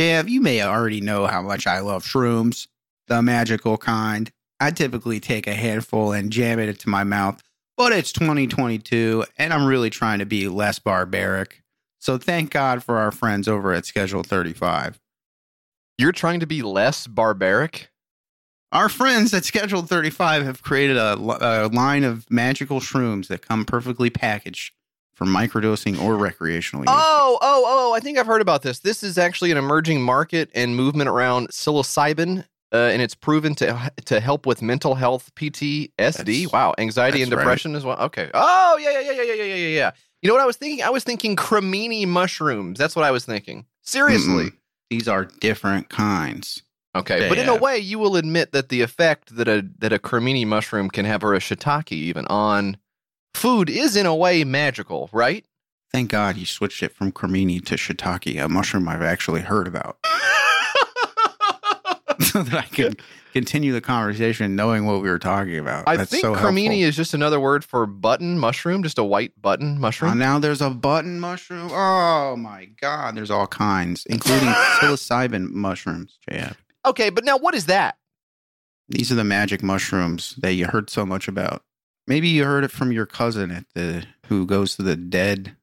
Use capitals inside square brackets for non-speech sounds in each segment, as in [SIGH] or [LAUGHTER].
JF, you may already know how much I love shrooms, the magical kind. I typically take a handful and jam it into my mouth, but it's 2022 and I'm really trying to be less barbaric. So thank God for our friends over at Schedule 35. You're trying to be less barbaric? Our friends at Schedule 35 have created a, a line of magical shrooms that come perfectly packaged for microdosing or recreational use. Oh, oh, oh, I think I've heard about this. This is actually an emerging market and movement around psilocybin. Uh, and it's proven to to help with mental health PTSD. That's- wow, anxiety and depression as well. Okay. Oh yeah, yeah, yeah, yeah, yeah, yeah, yeah, yeah. You know what I was thinking? I was thinking cremini mushrooms. That's what I was thinking. Seriously. Mm-mm. These are different kinds. Okay, but in a way, you will admit that the effect that a that a cremini mushroom can have, or a shiitake even on food, is in a way magical, right? Thank God you switched it from cremini to shiitake, a mushroom I've actually heard about, [LAUGHS] [LAUGHS] so that I can continue the conversation knowing what we were talking about. I That's think so cremini is just another word for button mushroom, just a white button Uh, mushroom. now there's a button mushroom. Oh my God, there's all kinds, including [LAUGHS] psilocybin mushrooms. JF. okay, but now what is that? These are the magic mushrooms that you heard so much about. Maybe you heard it from your cousin at the who goes to the Dead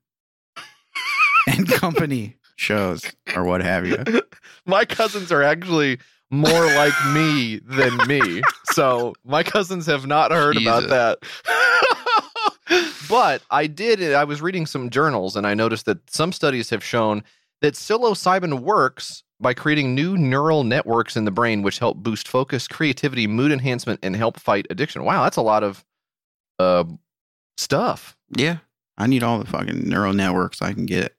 [LAUGHS] and Company shows or what have you. my cousins are actually more like me than me. So my cousins have not heard about that. [LAUGHS] but I did, I was reading some journals and I noticed that some studies have shown that psilocybin works by creating new neural networks in the brain, which help boost focus, creativity, mood enhancement, and help fight addiction. Wow, that's a lot of uh, stuff. Yeah, I need all the fucking neural networks I can get.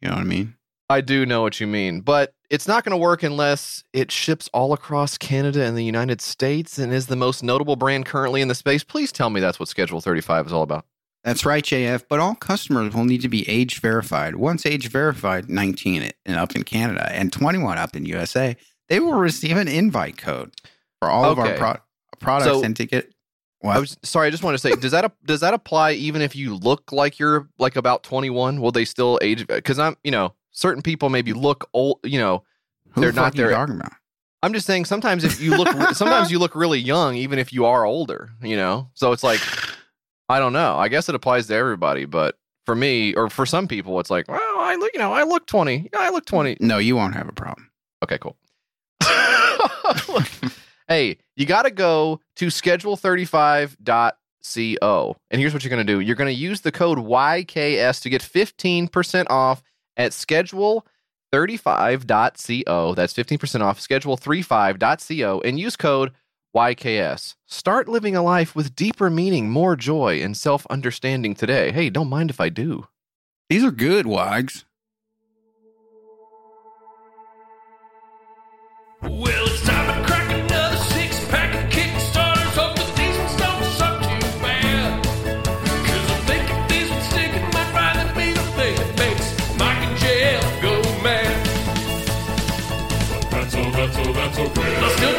You know what I mean? I do know what you mean, but it's not going to work unless it ships all across Canada and the United States and is the most notable brand currently in the space. Please tell me that's what Schedule 35 is all about. That's right, JF. But all customers will need to be age verified. Once age verified, 19 and up in Canada and 21 up in USA, they will receive an invite code for all of our pro- products So- and to get. I was sorry, I just want to say, does that does that apply even if you look like you're like about 21? Will they still age? Because I'm, you know, certain people maybe look old. You know, Who they're the not there- talking about? I'm just saying sometimes if you look, [LAUGHS] sometimes you look really young, even if you are older. You know, so it's like, I don't know. I guess it applies to everybody, but for me or for some people, it's like, well, I look, you know, I look 20. Yeah, I look 20. No, you won't have a problem. Okay, cool. Hey, you got to go to schedule35.co. And here's what you're going to do you're going to use the code YKS to get 15% off at schedule35.co. That's 15% off schedule35.co and use code YKS. Start living a life with deeper meaning, more joy, and self understanding today. Hey, don't mind if I do. These are good, Wags. Well,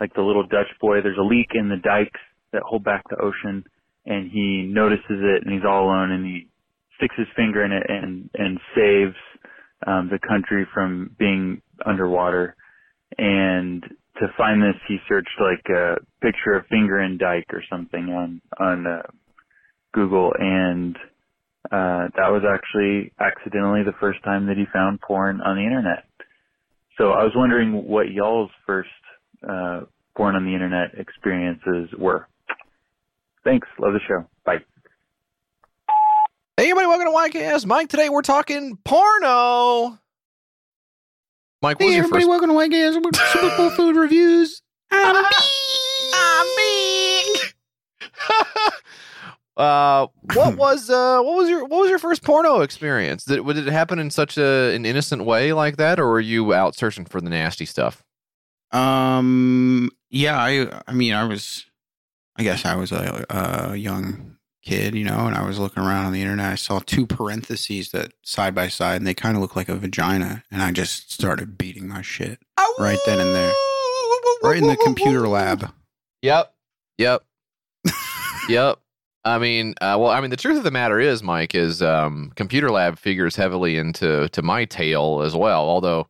like the little Dutch boy, there's a leak in the dikes that hold back the ocean and he notices it and he's all alone and he sticks his finger in it and and saves um the country from being underwater. And to find this he searched like a picture of finger and dike or something on on uh, google and uh that was actually accidentally the first time that he found porn on the internet. So i was wondering what y'all's first uh porn on the internet experiences were thanks love the show bye Hey, everybody, welcome to YKS. Mike, today we're talking porno. Mike, what was Hey, your everybody, first? welcome to White Gas [LAUGHS] Super Bowl Food Reviews. I'm [LAUGHS] Uh, what [LAUGHS] was uh, what was your what was your first porno experience? Did, did it happen in such a an innocent way like that, or were you out searching for the nasty stuff? Um. Yeah. I. I mean, I was. I guess I was a, a young kid, you know, and I was looking around on the internet. I saw two parentheses that side by side, and they kind of look like a vagina, and I just started beating my shit right then and there, right in the computer lab. Yep. Yep. yep. I mean, uh, well, I mean, the truth of the matter is, Mike, is um, computer lab figures heavily into to my tale as well. Although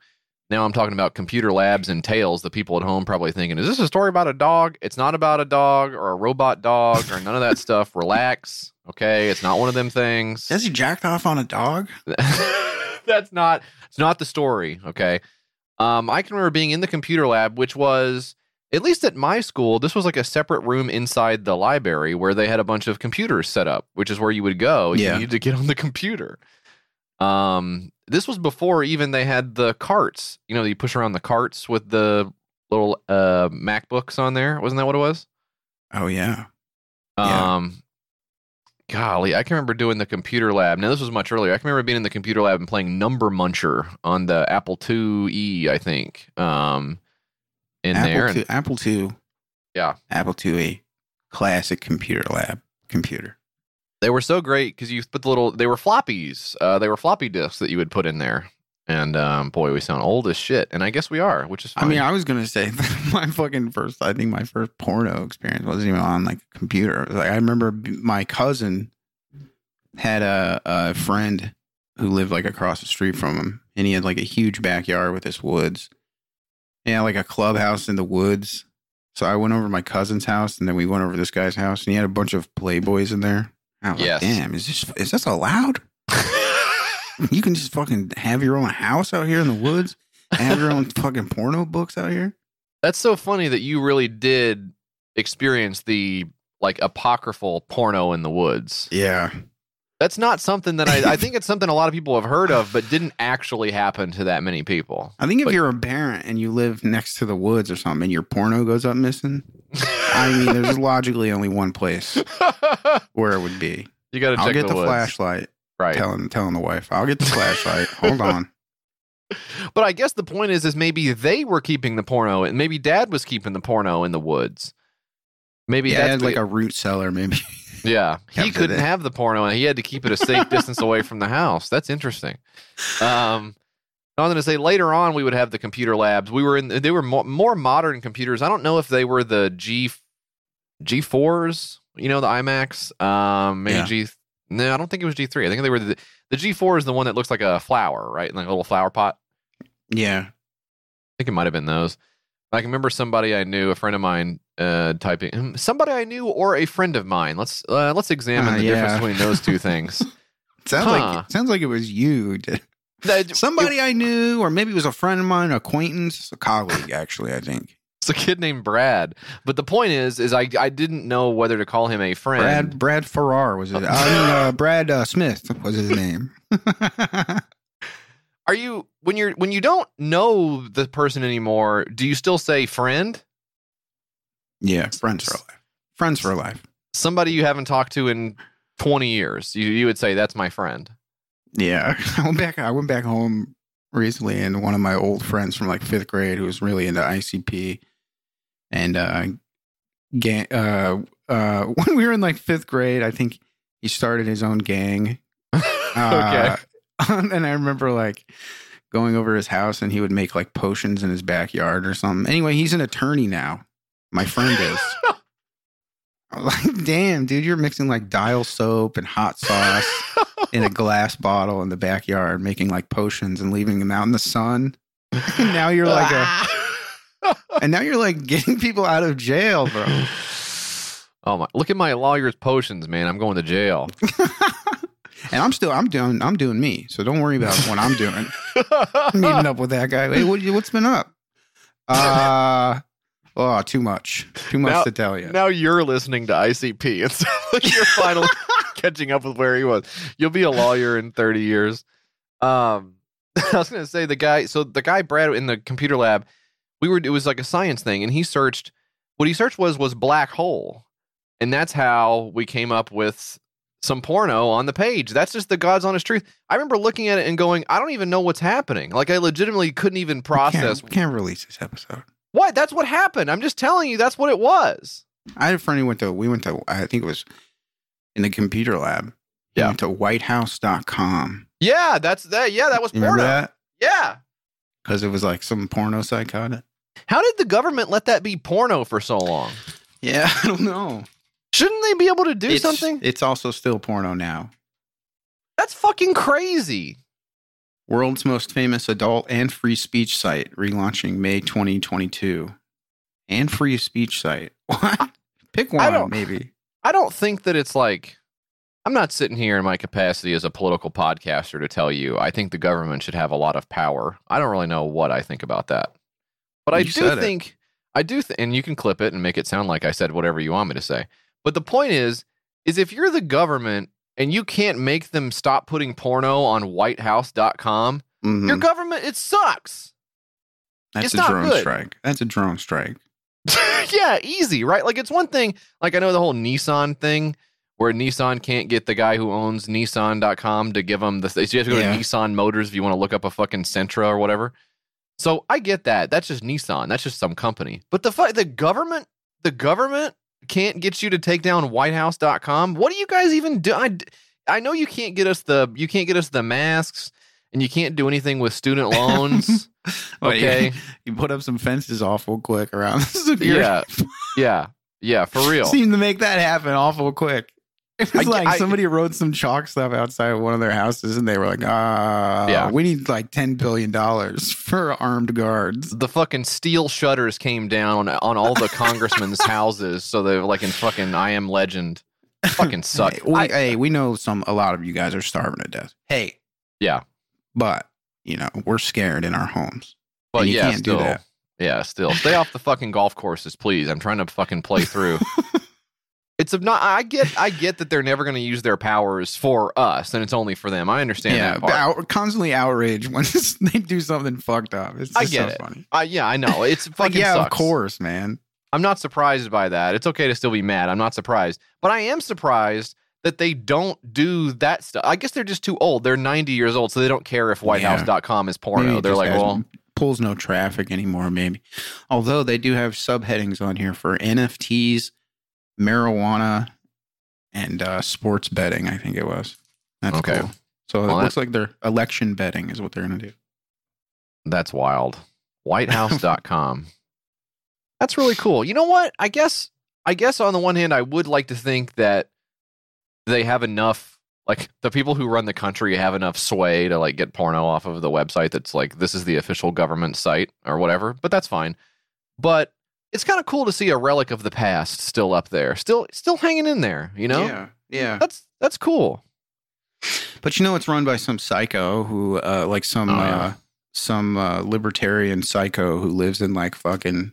now I'm talking about computer labs and tales. The people at home probably thinking, "Is this a story about a dog?" It's not about a dog or a robot dog or none of that stuff. [LAUGHS] Relax, okay? It's not one of them things. Has he jacked off on a dog? [LAUGHS] That's not. It's not the story. Okay. Um, I can remember being in the computer lab, which was at least at my school. This was like a separate room inside the library where they had a bunch of computers set up, which is where you would go. Yeah. You needed to get on the computer. Um, this was before even they had the carts. You know, you push around the carts with the little uh MacBooks on there. Wasn't that what it was? Oh yeah. Yeah. Um, golly, I can remember doing the computer lab. Now this was much earlier. I can remember being in the computer lab and playing Number Muncher on the Apple IIe, I think. Um, in Apple there, II, and, Apple II. Yeah. Apple IIe, classic computer lab computer. They were so great because you put the little. They were floppies. Uh, they were floppy disks that you would put in there. And um, boy, we sound old as shit. And I guess we are, which is I mean, I was gonna say [LAUGHS] that my fucking first. I think my first porno experience wasn't even on like a computer. Like I remember my cousin had a, a friend who lived like across the street from him, and he had like a huge backyard with his woods. Yeah, like a clubhouse in the woods. So I went over to my cousin's house, and then we went over to this guy's house, and he had a bunch of playboys in there. I was Yes. like, "Damn, is this is this allowed? [LAUGHS] You can just fucking have your own house out here in the woods, and have your own [LAUGHS] fucking porno books out here." That's so funny that you really did experience the like apocryphal porno in the woods. Yeah. That's not something that I, I think [LAUGHS] it's something a lot of people have heard of, but didn't actually happen to that many people. I think if But- you're a parent and you live next to the woods or something and your porno goes up missing, I mean, there's logically only one place where it would be. you got to I'll get the, woods. flashlight. right? Telling telling the wife, I'll get the flashlight. Hold on. [LAUGHS] But I guess the point is, is maybe they were keeping the porno, and maybe Dad was keeping the porno in the woods. Maybe Yeah, that's I had the- like a root cellar, maybe. [LAUGHS] Yeah, he couldn't in. have the porno, and he had to keep it a safe distance away from the house. That's interesting. Um, I was going to say later on we would have the computer labs. We were in; they were more, more modern computers. I don't know if they were the G G fours, you know, the iMacs. Um, maybe Yeah. G. No, I don't think it was G three. I think they were the the G four is the one that looks like a flower, right? Like a little flower pot. Yeah. I think it might have been those. I can remember somebody I knew, a friend of mine, uh, typing hmm, somebody I knew or a friend of mine. Let's uh, let's examine Ah, the yeah. difference between those two things. [LAUGHS] Sounds Huh. like sounds like it was you. That- Somebody I knew, or maybe it was a friend of mine, acquaintance, a colleague, actually, I think. It's a kid named Brad. But the point is, is I I didn't know whether to call him a friend. Brad Brad Farrar was it? I mean, uh, Brad uh, Smith was his name. [LAUGHS] Are you when you're when you don't know the person anymore? Do you still say friend? yeah, friends for life. Friends for life. Somebody you haven't talked to in twenty years, you you would say that's my friend. Yeah, [LAUGHS] I went back. I went back home recently, and one of my old friends from like fifth grade, who was really into ICP, and uh, gang. Uh, uh, [LAUGHS] when we were in like fifth grade, I think he started his own gang. [LAUGHS] okay. Uh, and I remember like going over his house, and he would make like potions in his backyard or something. Anyway, he's an attorney now. My friend is. Like, damn, dude, you're mixing like dial soap and hot sauce in a glass bottle in the backyard, making like potions and leaving them out in the sun. And [LAUGHS] now you're like a, [LAUGHS] and now you're like getting people out of jail, bro. [LAUGHS] Oh my! Look at my lawyer's potions, man. I'm going to jail. And I'm still, I'm doing, I'm doing me. So don't worry about what I'm doing. Meeting up with that guy. Hey, what, what's been up? Uh, oh, too much, too much Now- to tell you. Now you're listening to ICP of like you're finally catching up with where he was. You'll be a lawyer in 30 years. Um, [LAUGHS] I was gonna say the guy. So the guy Brad in the computer lab, we were. It was like a science thing, and he searched. What he searched was was black hole, And that's how we came up with some porno on the page. That's just the God's honest truth. I remember looking at it and going, I don't even know what's happening. Like I legitimately couldn't even process Can't, can't release this episode. what. That's what happened. I'm just telling you, that's what it was. I had a friend who went to, we went to, I think it was in the computer lab. Yeah. went to whitehouse.com. Yeah, that's that. Yeah, that was You porno. that? Yeah. Because it was like some porno site caught it. How did the government let that be porno for so long? Yeah, [LAUGHS] I don't know. Shouldn't they be able to do it's, something? It's also still porno now. That's fucking crazy. World's most famous adult and free speech site relaunching May 2022. And free speech site. [LAUGHS] What? Pick one, maybe. I don't think that it's like I'm not sitting here in my capacity as a political podcaster to tell you I think the government should have a lot of power. I don't really know what I think about that. But I do said it. think I do th- and you can clip it and make it sound like I said whatever you want me to say. But the point is is if you're the government and you can't make them stop putting porno on whitehouse.com, Mhm. your government it sucks. That's it's a drone good. strike. That's a drone strike. [LAUGHS] yeah, easy, right? Like it's one thing, like I know the whole Nissan thing where Nissan can't get the guy who owns Nissan.com to give them the. So you have to go Yeah. to Nissan Motors if you want to look up a fucking Sentra or whatever. So I get that. That's just Nissan. That's just some company. But the fu- the government, the government can't get you to take down WhiteHouse.com. What do you guys even do? I, I know you can't get us the you can't get us the masks, and you can't do anything with student [LAUGHS] loans. What, you- okay. [LAUGHS] You, put up some fences awful quick around [LAUGHS] the security. Yeah. yeah. Yeah. For real. Seemed to make that happen awful quick. It was I- like I- somebody wrote some chalk stuff outside of one of their houses, and they were like, "Ah, Yeah. we need like ten billion dollars for armed guards." the fucking steel shutters came down on, on all the congressmen's houses, so they're like in fucking I Am Legend. Fucking suck. Hey, we, I- hey, we know some. A lot of you guys are starving to death. Hey, Yeah. But you know we're scared in our homes. but and you yeah, can't do still, that. yeah, still stay off the fucking golf courses, please. I'm trying to fucking play through. [LAUGHS] it's not. I get. I get that they're never going to use their powers for us, and it's only for them. I understand yeah, that out, constantly outrage when [LAUGHS] they do something fucked up. It's I get so it. funny. I, yeah, I know. It's [LAUGHS] Like, fucking yeah, sucks. of course, man. I'm not surprised by that. It's okay to still be mad. I'm not surprised. But I am surprised that they don't do that stuff. I guess they're just too old. They're 90 years old, so they don't care if whitehouse.com is porno. They're like, well, pulls no traffic anymore. Maybe, although they do have subheadings on here for NFTs, marijuana, and uh, sports betting. I think it was. That's Okay. cool. So Well, it that- looks like they're election betting is what they're going to do. that's wild. Whitehouse.com. [LAUGHS] that's really cool. You know what? I guess I guess on the one hand I would like to think that they have enough like the people who run the country have enough sway to like get porno off of the website that's like this is the official government site or whatever, but that's fine. But it's kind of cool to see a relic of the past still up there, still still hanging in there, you know? Yeah, yeah. That's that's cool. But you know, it's run by some psycho who, uh, like some Oh, yeah. uh, some uh, libertarian psycho who lives in like fucking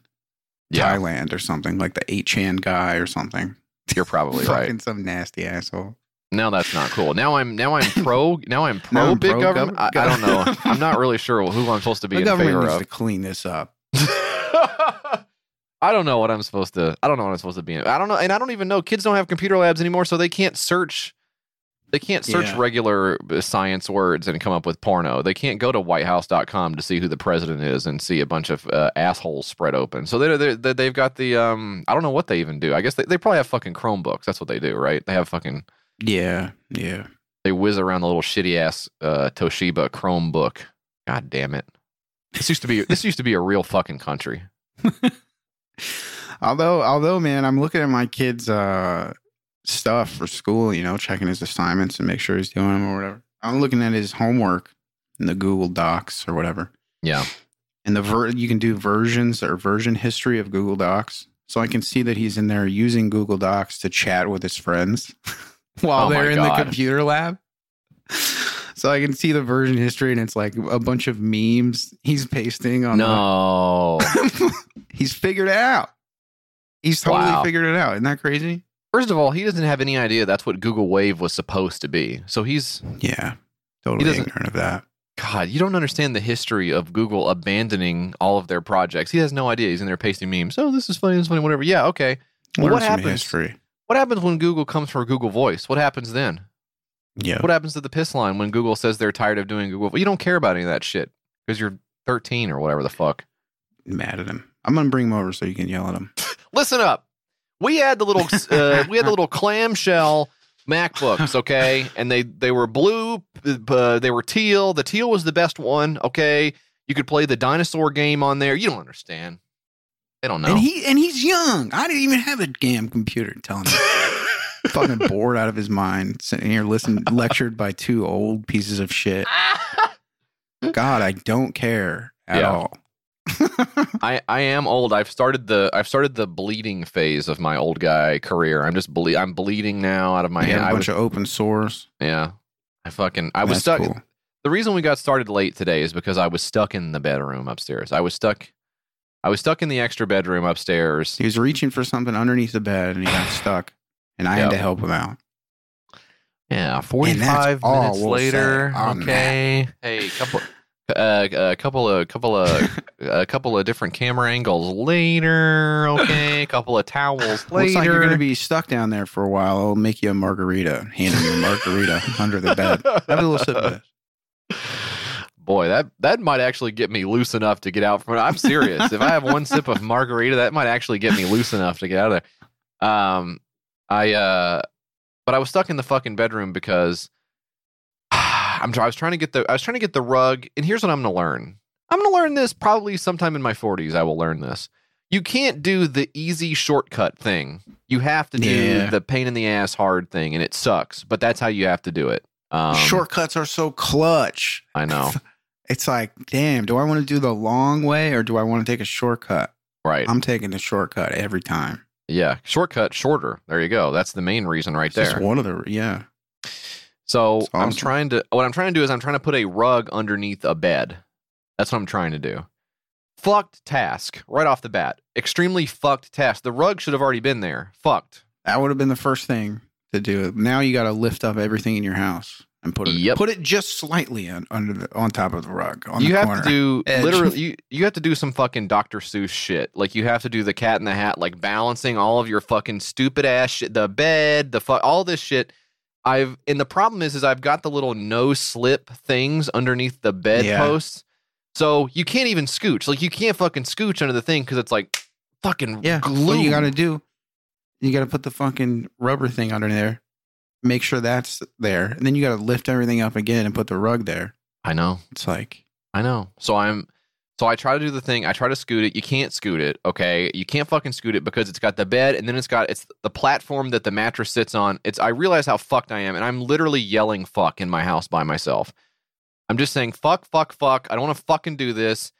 Yeah, Thailand or something, like the 8chan guy or something. [LAUGHS] you're probably right. Fucking some nasty asshole. Now that's not cool. Now I'm now I'm pro now I'm [LAUGHS] pro Now I'm big pro government. gov- I, I don't know. [LAUGHS] I'm not really sure who I'm supposed to be The in government favor needs of. to clean this up. I don't know what I'm supposed to. I don't know what I'm supposed to be in. I don't know, and I don't even know. Kids don't have computer labs anymore, so they can't search. They can't search Yeah. regular uh, science words and come up with porno. They can't go to WhiteHouse.com to see who the president is and see a bunch of uh, assholes spread open. So they they they've got the um. I don't know what they even do. I guess they, they probably have fucking Chromebooks. That's what they do, right? They have fucking Yeah, yeah. they whiz around the little shitty ass uh, Toshiba Chromebook. God damn it! This used to be [LAUGHS] this used to be a real fucking country. [LAUGHS] Although, although, man, I'm looking at my kid's uh, stuff for school. You know, checking his assignments and make sure he's doing them or whatever. I'm looking at his homework in the Google Docs or whatever. Yeah, And the ver- you can do versions or version history of Google Docs. So I can see that he's in there using Google Docs to chat with his friends [LAUGHS] while Oh they're in God. the computer lab. So I can see the version history and it's like a bunch of memes he's pasting on the- no. [LAUGHS] he's figured it out. He's totally Wow. figured it out. Isn't that crazy? First of all, he doesn't have any idea that's what Google Wave was supposed to be. So he's Yeah. Totally doesn't- ignorant of that. God. You don't understand the history of Google abandoning all of their projects. He has no idea. He's in there pasting memes. Oh, this is funny. This is funny. Whatever. Yeah. Okay. Well, what happens- history. What happens when Google comes for Google Voice? What happens then? Yeah. What happens to the piss line when Google says they're tired of doing Google? You don't care about any of that shit because you're 13 or whatever the fuck. Mad at him. I'm gonna bring him over so you can yell at him. [LAUGHS] Listen up. We had the little [LAUGHS] uh, we had the little clamshell MacBooks, okay, and they they were blue, uh, they were teal. The teal was the best one, okay. You could play the dinosaur game on there. You don't understand. They don't know. And he and he's young. I didn't even have a damn computer telling [LAUGHS] me. fucking bored out of his mind, sitting here listening lectured by two old pieces of shit. [LAUGHS] God, I don't care at Yeah. all. I, I am old. I've started the I've started the bleeding phase of my old guy career. I'm just ble- I'm bleeding now out of my have a bunch was, of open sores. yeah. I fucking I was stuck. cool. The reason we got started late today is because I was stuck in the bedroom upstairs. I was stuck I was stuck in the extra bedroom upstairs. He was reaching for something underneath the bed and he got stuck, and I Yeah. had to help him out. Yeah, 45 minutes we'll later. Okay. Hey, couple uh, a couple of couple of [LAUGHS] a couple of different camera angles later. Okay, a [LAUGHS] couple of towels later. Looks like you're going to be stuck down there for a while. I'll make you a margarita. Hand him a margarita [LAUGHS] under the bed. Have a little sip of this. Boy, that that might actually get me loose enough to get out from it. I'm serious. if I have one sip of margarita, that might actually get me loose enough to get out of there. Um, I uh, but I was stuck in the fucking bedroom because I'm. I was trying to get the. I was trying to get the rug, and here's what I'm going to learn. I'm going to learn this probably sometime in my 40s. I will learn this. You can't do the easy shortcut thing. You have to do Yeah. the pain in the ass hard thing, and it sucks. But that's how you have to do it. Um, Shortcuts are so clutch. I know. [LAUGHS] It's like, damn, do I want to do the long way or do I want to take a shortcut? Right. I'm taking the shortcut every time. Yeah, shortcut, shorter. There you go. That's the main reason right It's there. one of the, yeah. So That's I'm trying to. What I'm trying to do is I'm trying to put a rug underneath a bed. That's what I'm trying to do. Fucked task right off the bat. Extremely fucked task. The rug should have already been there. Fucked. That would have been the first thing to do. Now you got to lift up everything in your house and put it, Yep. put it just slightly on, under the, on top of the rug. On you the have corner. to do [LAUGHS] edge. literally. You you have to do some fucking Dr. Seuss shit. Like you have to do the Cat in the Hat, like balancing all of your fucking stupid ass shit, the bed, the fuck, all this shit. I've and the problem is, is I've got the little no slip things underneath the bed Yeah. posts, so you can't even scooch. Like you can't fucking scooch under the thing because it's like fucking Yeah. glue. What you got to do, you got to put the fucking rubber thing under there. Make sure that's there. And then you got to lift everything up again and put the rug there. I know. It's like, I know. So I'm so I try to do the thing. I try to scoot it. You can't scoot it. Okay. You can't fucking scoot it because it's got the bed and then it's got it's the platform that the mattress sits on. It's I realize how fucked I am, and I'm literally yelling fuck in my house by myself. I'm just saying fuck, fuck, fuck. I don't want to fucking do this,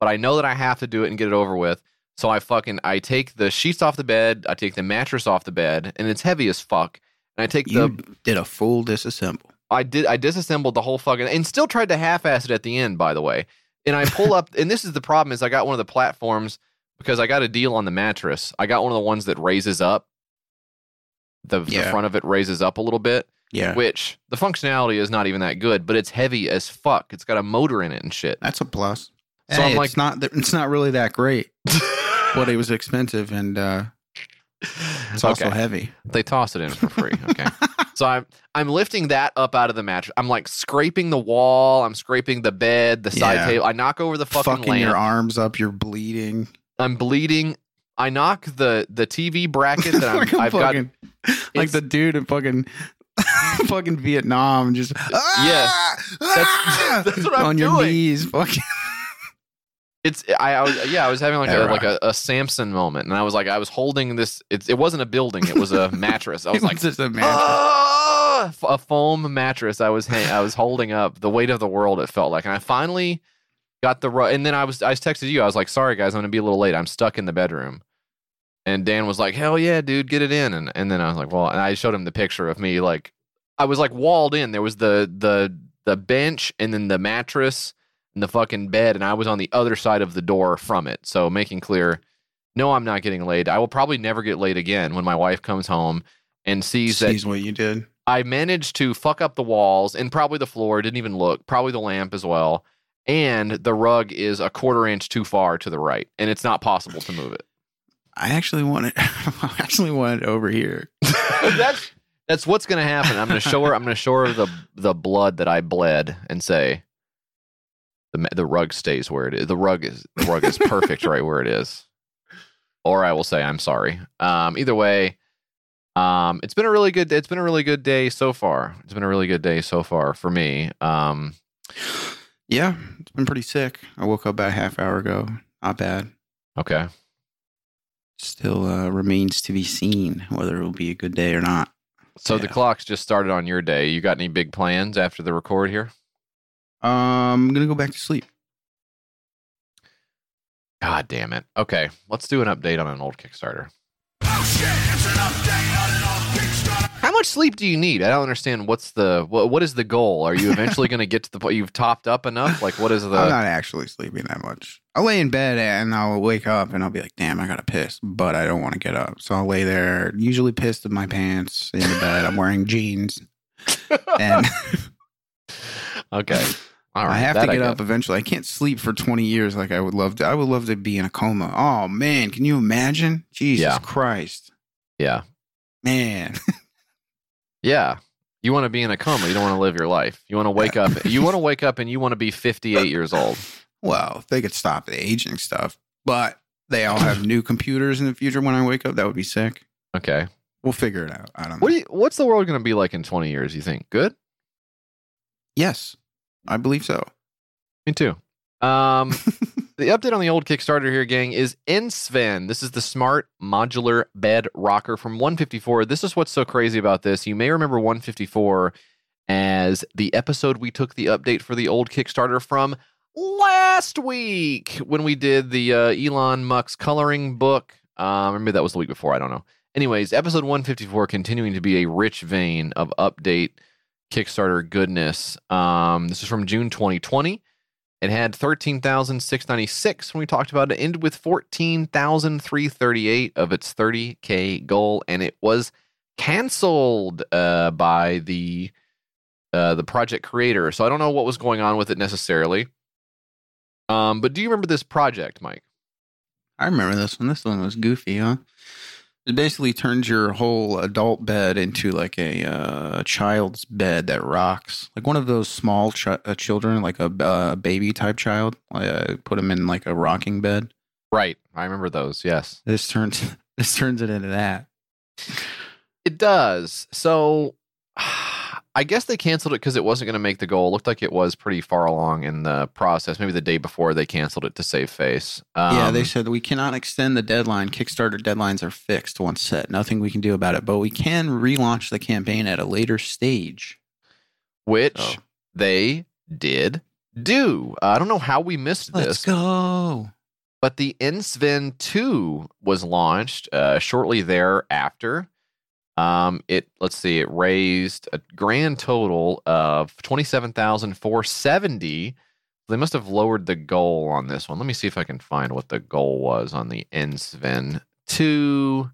but I know that I have to do it and get it over with. So I fucking I take the sheets off the bed, I take the mattress off the bed, and it's heavy as fuck. And I take you the did a full disassemble. I did. I disassembled the whole fucking and still tried to half-ass it at the end. By the way, and I pull up, and this is the problem: is I got one of the platforms because I got a deal on the mattress. I got one of the ones that raises up. The, the front of it raises up a little bit, Yeah. which the functionality is not even that good, but it's heavy as fuck. It's got a motor in it and shit. That's a plus. So So I'm it's like- not it's not really that great, [LAUGHS] but it was expensive and uh, it's also Okay. heavy. They toss it in for free. Okay. So I'm I'm lifting that up out of the mattress. I'm like scraping the wall. I'm scraping the bed, the side Yeah. table. I knock over the fucking, Fucking lamp. your arms up, you're bleeding. I'm bleeding. I knock the the TV bracket that [LAUGHS] I'm, like I've got. like the dude in fucking [LAUGHS] fucking Vietnam, just ah, ah, [LAUGHS] that's what I'm on your knees, fucking. It's I, I was yeah I was having like a like a, a Samson moment, and I was like I was holding this. It, it wasn't a building; it was a [LAUGHS] mattress. I was like just a mattress. ah, F- a foam mattress. I was hang- I was holding up the weight of the world. It felt like, and I finally got the ru- and then I was I texted you. I was like, sorry guys, I'm gonna be a little late. I'm stuck in the bedroom. And Dan was like, hell yeah, dude, get it in. And and then I was like, well, and I showed him the picture of me like I was like walled in. There was the the the bench and then the mattress and the fucking bed, and I was on the other side of the door from it. So making clear, no, I'm not getting laid. I will probably never get laid again when my wife comes home and sees that Sees what you did. I managed to fuck up the walls and probably the floor. Didn't even look. Probably the lamp as well. And the rug is a quarter inch too far to the right, and it's not possible to move it. I actually want it. [LAUGHS] I actually want it over here. [LAUGHS] that's that's what's gonna happen. I'm gonna show her. I'm gonna show her the the blood that I bled, and say, the the rug stays where it is. The rug is the rug is perfect [LAUGHS] right where it is. Or I will say I'm sorry. Um, either way, um, it's been a really good. It's been a really good day so far. It's been a really good day so far for me. Um, Yeah, it's been pretty sick. I woke up about a half hour ago. Not bad. okay. Still uh, remains to be seen whether it will be a good day or not. So the clock's just started on your day. You got any big plans after the record here? Um, I'm gonna go back to sleep. God damn it. Okay, let's do an update on an old Kickstarter. How much sleep do you need? I don't understand. What's the what? What is the goal? Are you eventually [LAUGHS] going to get to the point you've topped up enough? Like, what is the? I'm not actually sleeping that much. I'll lay in bed and I'll wake up and I'll be like, damn, I gotta piss, but I don't want to get up. So I'll lay there, usually pissed in my pants in the bed. I'm wearing jeans. [LAUGHS] And okay, [LAUGHS] all right. I have to get up eventually. I can't sleep for 20 years like I would love to. I would love to be in a coma. Oh man, can you imagine? Jesus Yeah. Christ. Yeah, Man. [LAUGHS] yeah. You want to be in a coma. You don't want to live your life. You want to wake up. You want to wake up and you want to be 58 years old. well, if they could stop the aging stuff, but they all have new computers in the future when I wake up, that would be sick. Okay. We'll figure it out. I don't know. What do you, What's the world going to be like in 20 years? You think good? yes, I believe so. Me too. Um, [LAUGHS] the update on the old Kickstarter here, gang, is Ensven. This is the smart modular bed rocker from 154. This is what's so crazy about this. You may remember 154 as the episode we took the update for the old Kickstarter from last week when we did the uh, Elon Musk's coloring book. Um, maybe that was the week before. I don't know. Anyways, episode 154 continuing to be a rich vein of update Kickstarter goodness. Um, this is from June 2020. It had 13,696 when we talked about it. It ended with 14,338 of its 30K goal, and it was canceled uh, by the uh, the project creator. So I don't know what was going on with it necessarily. Um, but do you remember this project, Mike? I remember this one. This one was goofy, huh? It basically turns your whole adult bed into like a uh, child's bed that rocks, like one of those small ch- uh, children, like a uh, baby type child. Uh, put them in like a rocking bed. Right. I remember those. Yes. This turns [LAUGHS] this turns it into that. It does. So I guess they canceled it because it wasn't going to make the goal. It looked like it was pretty far along in the process. Maybe the day before they canceled it to save face. yeah, they Um, said we cannot extend the deadline. Kickstarter deadlines are fixed once set. Nothing we can do about it, but we can relaunch the campaign at a later stage. which Oh. they did do. Uh, I don't know how we missed this. Let's go. but the Ensven 2 was launched uh, shortly thereafter. Um, it let's see, it raised a grand total of twenty seven thousand four seventy. They must have lowered the goal on this one. Let me see if I can find what the goal was on the Ensven 2.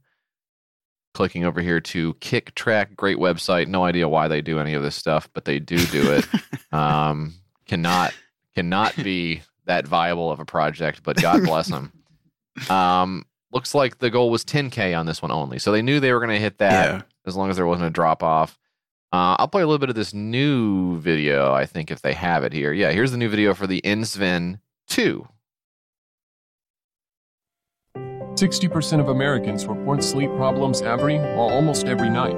Clicking over here to Kicktraq, great website. No idea why they do any of this stuff, but they do do it. [LAUGHS] um, cannot cannot be that viable of a project, but God bless them. [LAUGHS] Um, looks like the goal was 10k on this one only, so they knew they were going to hit that Yeah. as long as there wasn't a drop off. Uh, I'll play a little bit of this new video. I think if they have it here, yeah, here's the new video for the Insven 2. 60% of Americans report sleep problems every or almost every night.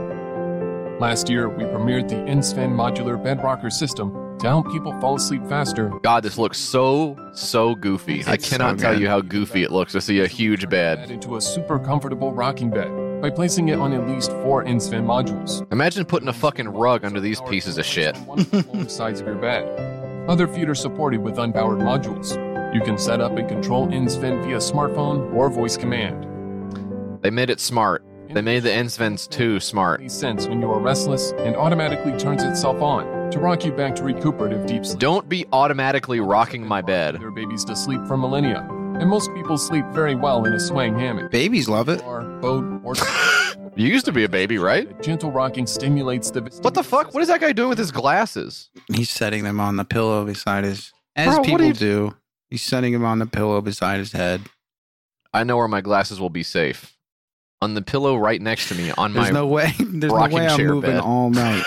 Last year, we premiered the InSven modular bed rocker system to help people fall asleep faster. God, this looks so so goofy. I cannot so tell you how goofy it looks to see a huge bed. into a super comfortable rocking bed by placing it on at least four InSven modules. Imagine putting a fucking rug under these pieces of shit. [LAUGHS] Sides of your bed. Other feet are supported with unpowered modules. You can set up and control InSven via smartphone or voice command. They made it smart. They made the Insvens too smart. Sense when you are restless and automatically turns itself on to rock you back to recuperative deep sleep. Don't be automatically rocking my bed. Their babies to sleep for millennia, and most people sleep very well in a swaying hammock. Babies love it. Car, boat, or [LAUGHS] You used to be a baby, right? gentle rocking stimulates the. What the fuck? What is that guy doing with his glasses? He's setting them on the pillow beside his, as Bro, what people are you- do. He's setting them on the pillow beside his head. I know where my glasses will be safe on the pillow right next to me on There's my no way. [LAUGHS] There's no way I'm moving bed. all night.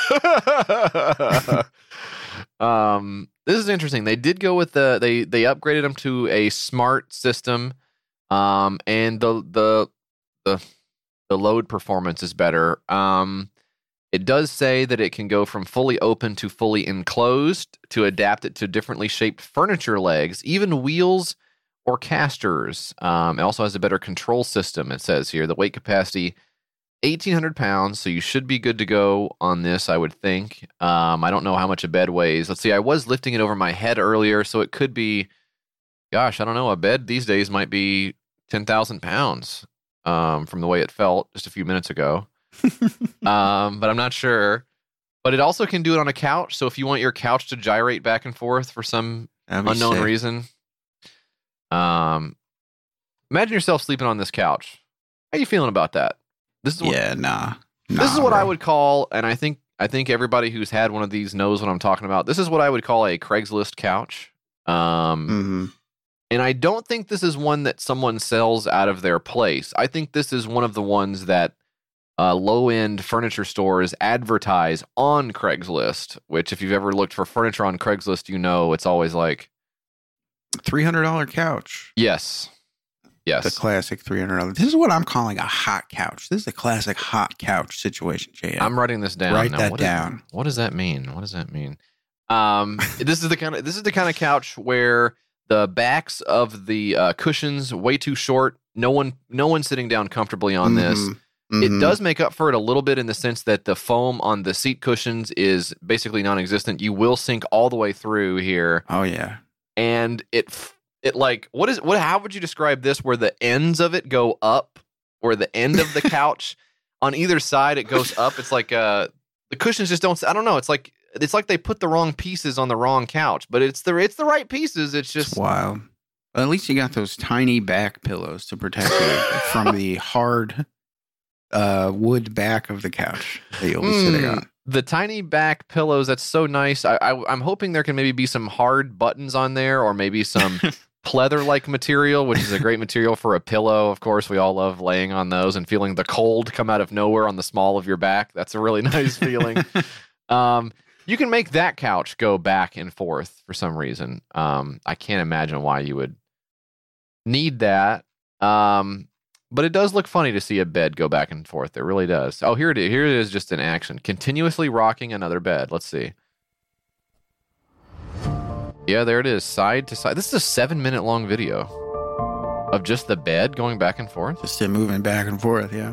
[LAUGHS] um, this is interesting. They did go with the they they upgraded them to a smart system, um, and the the the the load performance is better. Um, it does say that it can go from fully open to fully enclosed to adapt it to differently shaped furniture legs, even wheels or casters. Um, it also has a better control system. It says here the weight capacity 1800 pounds so you should be good to go on this i would think um, i don't know how much a bed weighs let's see i was lifting it over my head earlier so it could be gosh i don't know a bed these days might be 10000 pounds um, from the way it felt just a few minutes ago [LAUGHS] um, but i'm not sure but it also can do it on a couch so if you want your couch to gyrate back and forth for some unknown sick. reason um, imagine yourself sleeping on this couch how you feeling about that this is what, Yeah, nah. this is Nah, what I would call, and I think I think everybody who's had one of these knows what I'm talking about. This is what I would call a Craigslist couch. Um, Mhm. and I don't think this is one that someone sells out of their place. I think this is one of the ones that uh, low end furniture stores advertise on Craigslist. Which, if you've ever looked for furniture on Craigslist, you know it's always like, Three hundred dollar couch. yes, Yes. The classic three hundred dollars. This is what I'm calling a hot couch. This is a classic hot couch situation, JM. I'm writing this down. Write Now, that what is- down. what does that mean? What does that mean? Um, [LAUGHS] this is the kind of this is the kind of couch where the backs of the uh, cushions way too short. No one, no one sitting down comfortably on this. Mhm. It does make up for it a little bit in the sense that the foam on the seat cushions is basically non-existent. You will sink all the way through here, Oh yeah. And it it like what is what? How would you describe this? Where the ends of it go up, where the end of the [LAUGHS] couch on either side it goes up. It's like uh the cushions just don't. I don't know. It's like it's like they put the wrong pieces on the wrong couch, but it's the it's the right pieces. It's It's just wild. But at least you got those tiny back pillows to protect you from [LAUGHS] the hard uh, wood back of the couch that you'll be sitting Mm, on. The tiny back pillows. That's so nice. I, I I'm hoping there can maybe be some hard buttons on there, or maybe some [LAUGHS] pleather like material, which is a great material for a pillow. Of course, we all love laying on those and feeling the cold come out of nowhere on the small of your back. That's a really [LAUGHS] nice feeling. [LAUGHS] um, you can make that couch go back and forth for some reason. Um, I can't imagine why you would need that. Um, but it does look funny to see a bed go back and forth. It really does. Oh, here it is. Here it is, just in action, continuously rocking another bed. Let's see. Yeah, there it is, side to side. This is a seven-minute long video of just the bed going back and forth. Just it moving back and forth. Yeah.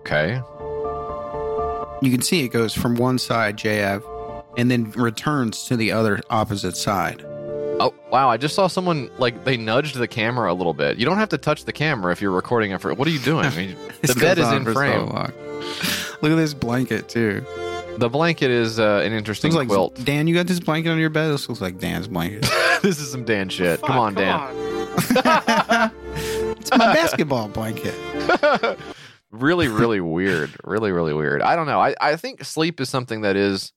Okay. You can see it goes from one side, JF, and then returns to the other opposite side. Oh wow! I just saw someone like they nudged the camera a little bit. You don't have to touch the camera if you're recording it for. What are you doing? [LAUGHS] I mean, the bed is in for so frame. Look at this blanket too. The blanket is uh, an interesting Looks like quilt. Dan, you got this blanket on your bed. This looks like Dan's blanket. [LAUGHS] this is some Dan shit. come on, Dan. [LAUGHS] it's my basketball blanket. really, really weird. Really, really weird. I don't know. I, I think sleep is something that is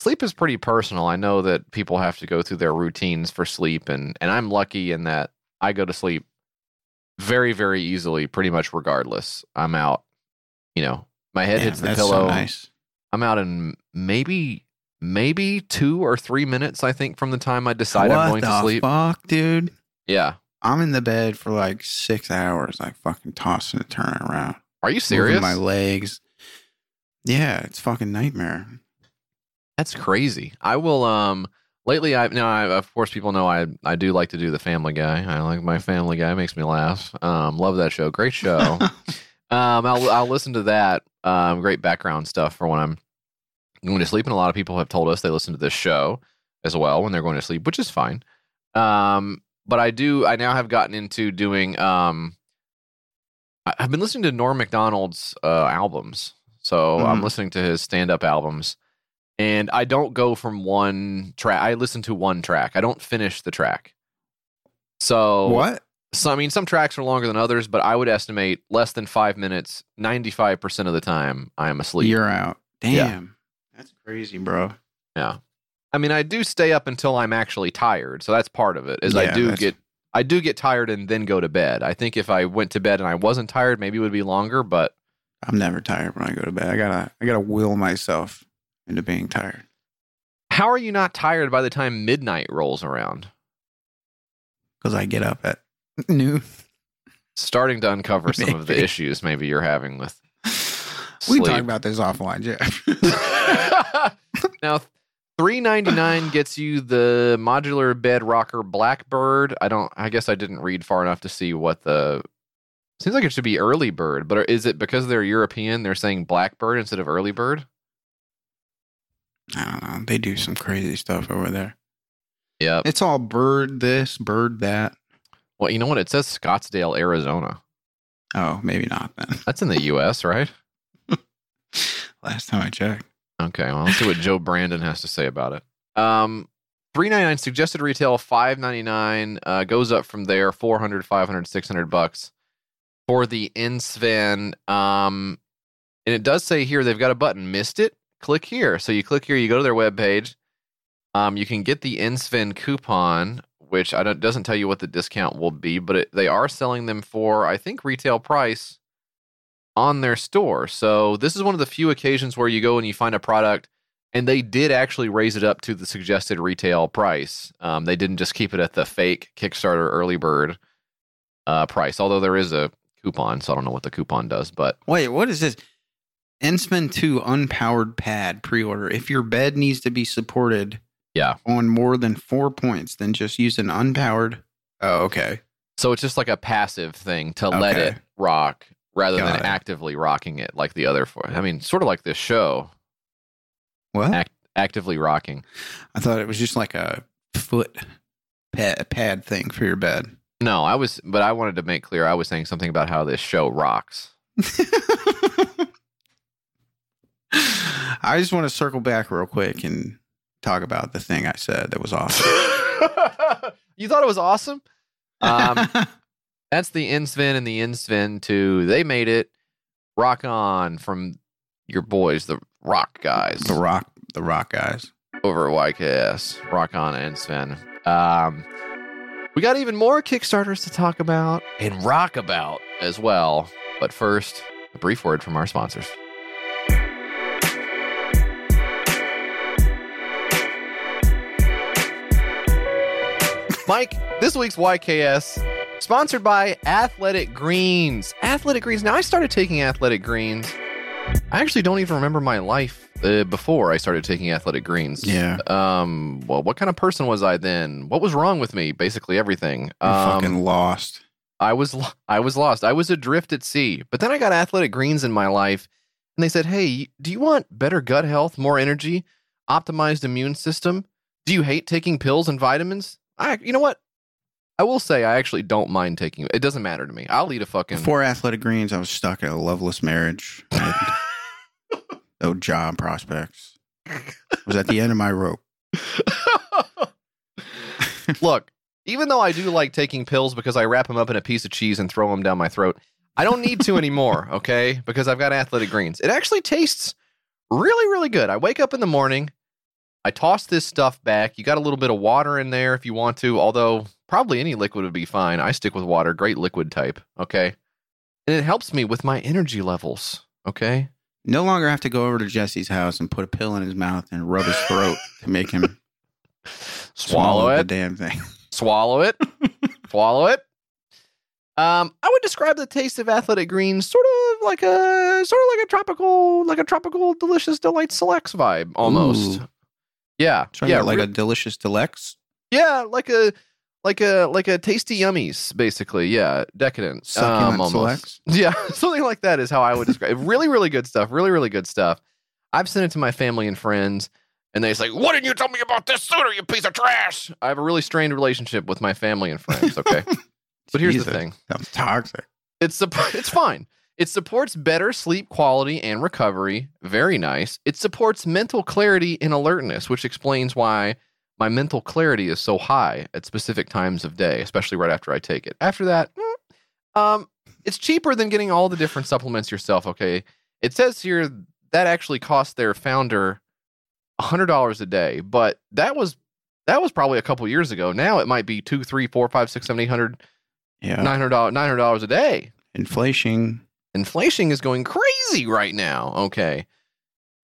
sleep is pretty personal. I know that people have to go through their routines for sleep and and I'm lucky in that I go to sleep very, very easily, pretty much regardless. I'm out. You know, my head Yeah, hits the that's pillow. So nice. I'm out in maybe maybe two or three minutes, I think, from the time I decide what I'm going to sleep. fuck, dude? Yeah. I'm in the bed for like six hours, like fucking tossing and turning around. Are you moving serious? My legs. Yeah, it's fucking nightmare. That's crazy. I will. Um, lately, I now, I, of course, people know I I do like to do the Family Guy. I like my Family Guy; makes me laugh. Um, love that show. Great show. [LAUGHS] um, I'll I'll listen to that. Um, great background stuff for when I'm going to sleep. And a lot of people have told us they listen to this show as well when they're going to sleep, which is fine. Um, but I do. I now have gotten into doing. Um, I've been listening to Norm Macdonald's uh, albums, so I'm Mhm. listening to his stand-up albums, and I don't go from one track. I listen to one track. I don't finish the track. So what? So I mean, some tracks are longer than others, but I would estimate less than five minutes. Ninety-five percent of the time, I am asleep. You're out. Damn. Yeah. That's crazy, bro. Yeah. I mean, I do stay up until I'm actually tired, so that's part of it. Is I do that's- get I do get tired and then go to bed. I think if I went to bed and I wasn't tired, maybe it would be longer, but I'm never tired when I go to bed. I gotta I gotta will myself into being tired. how are you not tired by the time midnight rolls around? Because I get up at [LAUGHS] noon. Starting to uncover some of the issues maybe you're having with [LAUGHS] We Sleep. talk about this offline, Jeff. [LAUGHS] now, three ninety nine gets you the modular bed rocker Blackbird. I don't. I guess I didn't read far enough to see what the. Seems like it should be early bird, but is it because they're European? They're saying Blackbird instead of early bird. I don't know. They do some crazy stuff over there. Yep. It's all bird this, bird that. Well, you know what? It says Scottsdale, Arizona. Oh, maybe not then. [LAUGHS] That's in the U.S., right? [LAUGHS] Last time I checked. Okay, well, let's see what Joe Brandon has to say about it. Um, three ninety nine suggested retail five ninety nine uh, goes up from there 400 500 600 bucks for the Insven. Um, and it does say here they've got a button. Missed it? Click here. So you click here, you go to their webpage. Um, you can get the Insven coupon, which I don't doesn't tell you what the discount will be, but it, they are selling them for I think retail price on their store. So this is one of the few occasions where you go and you find a product and they did actually raise it up to the suggested retail price. Um, they didn't just keep it at the fake Kickstarter early bird uh, price, although there is a coupon, so I don't know what the coupon does, but Wait, what is this? Insven 2 unpowered pad pre order. If your bed needs to be supported Yeah. on more than four points, then just use an unpowered. Oh, okay. so it's just like a passive thing to let it rock rather Got than it. actively rocking it like the other four. I mean, sort of like this show, What? Act- actively rocking. I thought it was just like a foot pad, pad thing for your bed. No, I was, but I wanted to make clear I was saying something about how this show rocks. [LAUGHS] I just want to circle back real quick and talk about the thing I said that was awesome. [LAUGHS] you thought it was awesome? Um, [LAUGHS] that's the Insven and the Insven 2. They made it. Rock on from your boys, the rock guys the rock, the rock guys. over at YKS. Rock on Insven. Um, we got even more Kickstarters to talk about and rock about as well. But first, a brief word from our sponsors. Mike, this week's YKS sponsored by Athletic Greens. Athletic Greens. Now, I started taking Athletic Greens. I actually don't even remember my life uh, before I started taking Athletic Greens. Yeah. Um. Well, what kind of person was I then? What was wrong with me? Basically everything. Um, fucking lost. I was lo- I was lost. I was adrift at sea. But then I got athletic greens in my life, and they said, "Hey, do you want better gut health, more energy, optimized immune system? Do you hate taking pills and vitamins?" I, you know what? I will say I actually don't mind taking. It doesn't matter to me. I'll eat a fucking. Before Athletic Greens, I was stuck in a loveless marriage. [LAUGHS] No job prospects. I was at the end of my rope. [LAUGHS] Look, even though I do like taking pills because I wrap them up in a piece of cheese and throw them down my throat, I don't need to anymore, okay? Because I've got athletic greens. It actually tastes really, really good. I wake up in the morning, I toss this stuff back. You got a little bit of water in there if you want to, although probably any liquid would be fine. I stick with water, great liquid type, okay? And it helps me with my energy levels, okay? No longer have to go over to Jesse's house and put a pill in his mouth and rub his throat to make him [LAUGHS] Swallow the it. damn thing. swallow it, [LAUGHS] swallow it. Um, I would describe the taste of athletic greens sort of like a sort of like a tropical, like a tropical delicious delight selects vibe almost. Ooh. Yeah, yeah, like re- a delicious deluxe. yeah, like a like a like a tasty yummies, basically. Yeah, decadent, Succulent um, almost. selects. [LAUGHS] Yeah, [LAUGHS] something like that is how I would describe it. Really, really good stuff. Really, really good stuff. I've sent it to my family and friends, and they say, "What didn't you tell me about this sooner, you piece of trash?" I have a really strained relationship with my family and friends. Okay, [LAUGHS] but here's Jesus, the thing: Sounds toxic. it's supp- it's fine. It supports better sleep quality and recovery. Very nice. It supports mental clarity and alertness, which explains why my mental clarity is so high at specific times of day, especially right after I take it. After that, mm, um, it's cheaper than getting all the different supplements yourself. Okay, it says here that actually cost their founder hundred dollars a day, but that was that was probably a couple years ago. Now it might be two, three, four, five, six, seven, eight hundred, Yeah. nine hundred dollars, nine hundred dollars a day. Inflation. Inflation is going crazy right now. Okay.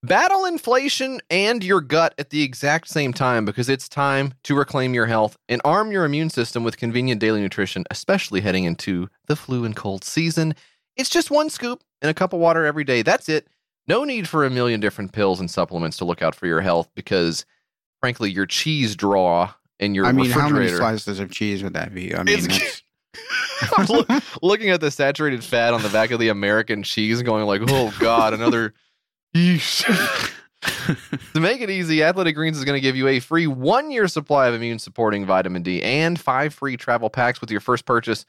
Battle inflation and your gut at the exact same time because it's time to reclaim your health and arm your immune system with convenient daily nutrition, especially heading into the flu and cold season. It's just one scoop and a cup of water every day. That's it. No need for a million different pills and supplements to look out for your health because, frankly, your cheese draw and your I mean, how many slices of cheese would that be? I mean, It's- that's- [LAUGHS] [LAUGHS] I'm look- looking at the saturated fat on the back of the American cheese, going like, "Oh God, another." [LAUGHS] [LAUGHS] To make it easy, Athletic Greens is going to give you a free one-year supply of immune-supporting vitamin D and five free travel packs with your first purchase.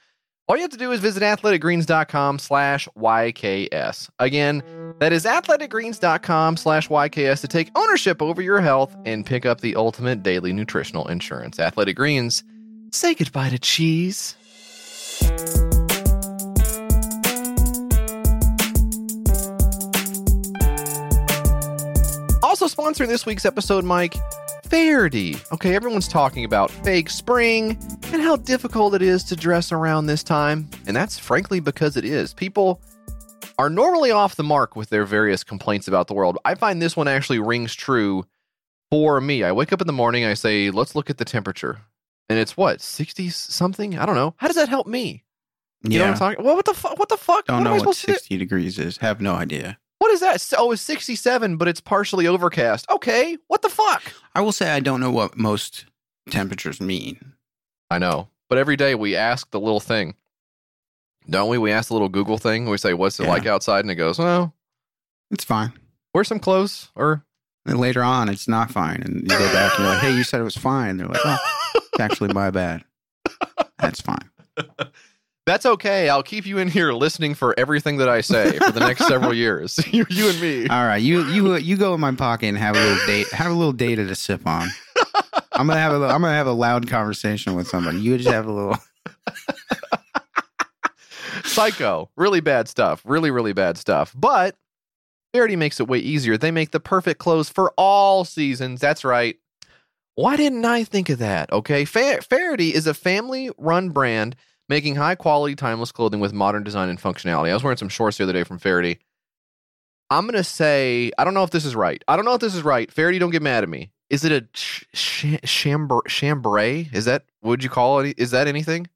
All you have to do is visit athleticgreens.com slash YKS. Again, that is athleticgreens.com slash YKS to take ownership over your health and pick up the ultimate daily nutritional insurance. Athletic Greens, say goodbye to cheese. Also sponsoring this week's episode, Mike, Faherty. Okay, everyone's talking about fake spring and how difficult it is to dress around this time. And that's frankly because it is. People are normally off the mark with their various complaints about the world. I find this one actually rings true for me. I wake up in the morning, I say, let's look at the temperature. And it's what, 60 something? I don't know. How does that help me? You know what yeah. I'm talking Well, what the fuck? What the fuck? Don't what know am I what supposed to do? 60 degrees is. Have no idea. What is that? Oh, it's 67, but it's partially overcast. Okay, what the fuck? I will say I don't know what most temperatures mean. I know. But every day we ask the little thing. Don't we? We ask the little Google thing. We say, What's it Yeah. like outside? And it goes, Well, It's fine. wear some clothes. Or And later on, it's not fine. And you go back and you're like, hey, you said it was fine. They're like, oh, it's actually my bad. That's fine. [LAUGHS] that's okay. I'll keep you in here listening for everything that I say for the next several [LAUGHS] years. [LAUGHS] you, you and me. All right, you you you go in my pocket and have a little date. Have a little data to sip on. I'm gonna have a I'm gonna have a loud conversation with somebody. You just have a little. [LAUGHS] Psycho. Really bad stuff. Really, really bad stuff. But Faherty makes it way easier. They make the perfect clothes for all seasons. That's right. Why didn't I think of that? Okay. Fa- Faherty is a family run brand making high quality, timeless clothing with modern design and functionality. I was wearing some shorts the other day from Faherty. I'm going to say, I don't know if this is right. I don't know if this is right. Faherty, don't get mad at me. Is it a ch- ch- chambre- chambray? Is that, what would you call it? Is that anything?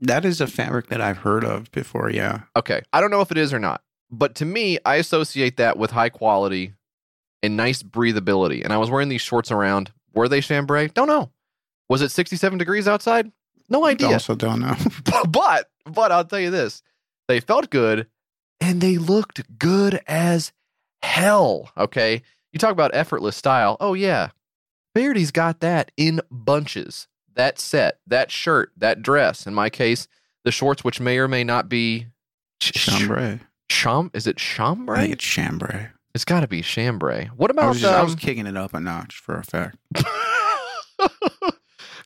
That is a fabric that I've heard of before. Yeah, Okay. I don't know if it is or not, but to me, I associate that with high quality and nice breathability. And I was wearing these shorts around. Were they chambray? Don't know. Was it 67 degrees outside? No I idea. also don't know. [LAUGHS] [LAUGHS] but but I'll tell you this. They felt good and they looked good as hell. Okay. You talk about effortless style. Oh yeah. Faherty's got that in bunches. That set, that shirt, that dress. In my case, the shorts, which may or may not be ch- Chambray. Cham is it I chambray? think it's chambray. It's got to be chambray. What I about was, just, I was um, kicking it up a notch for a fact. [LAUGHS]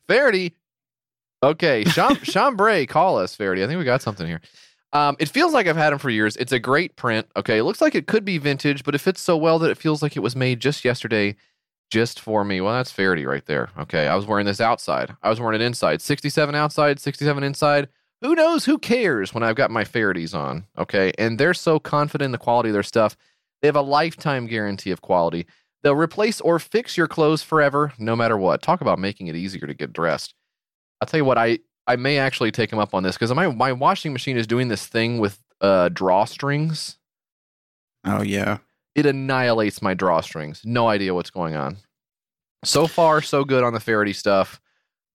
Faherty. Okay, Cham- [LAUGHS] chambray, call us, Faherty. I think we got something here. Um, it feels like I've had them for years. It's a great print. Okay, it looks like it could be vintage, but it fits so well that it feels like it was made just yesterday, just for me. Well, that's Faherty right there. Okay, I was wearing this outside. I was wearing it inside. Sixty-seven outside, sixty-seven inside. Who knows? Who cares when I've got my Fahertys on? Okay, and they're so confident in the quality of their stuff. They have a lifetime guarantee of quality. They'll replace or fix your clothes forever, no matter what. Talk about making it easier to get dressed. I'll tell you what, I, I may actually take them up on this because my, my washing machine is doing this thing with uh, drawstrings. Oh yeah. It annihilates my drawstrings. No idea what's going on. So far, so good on the Faherty stuff.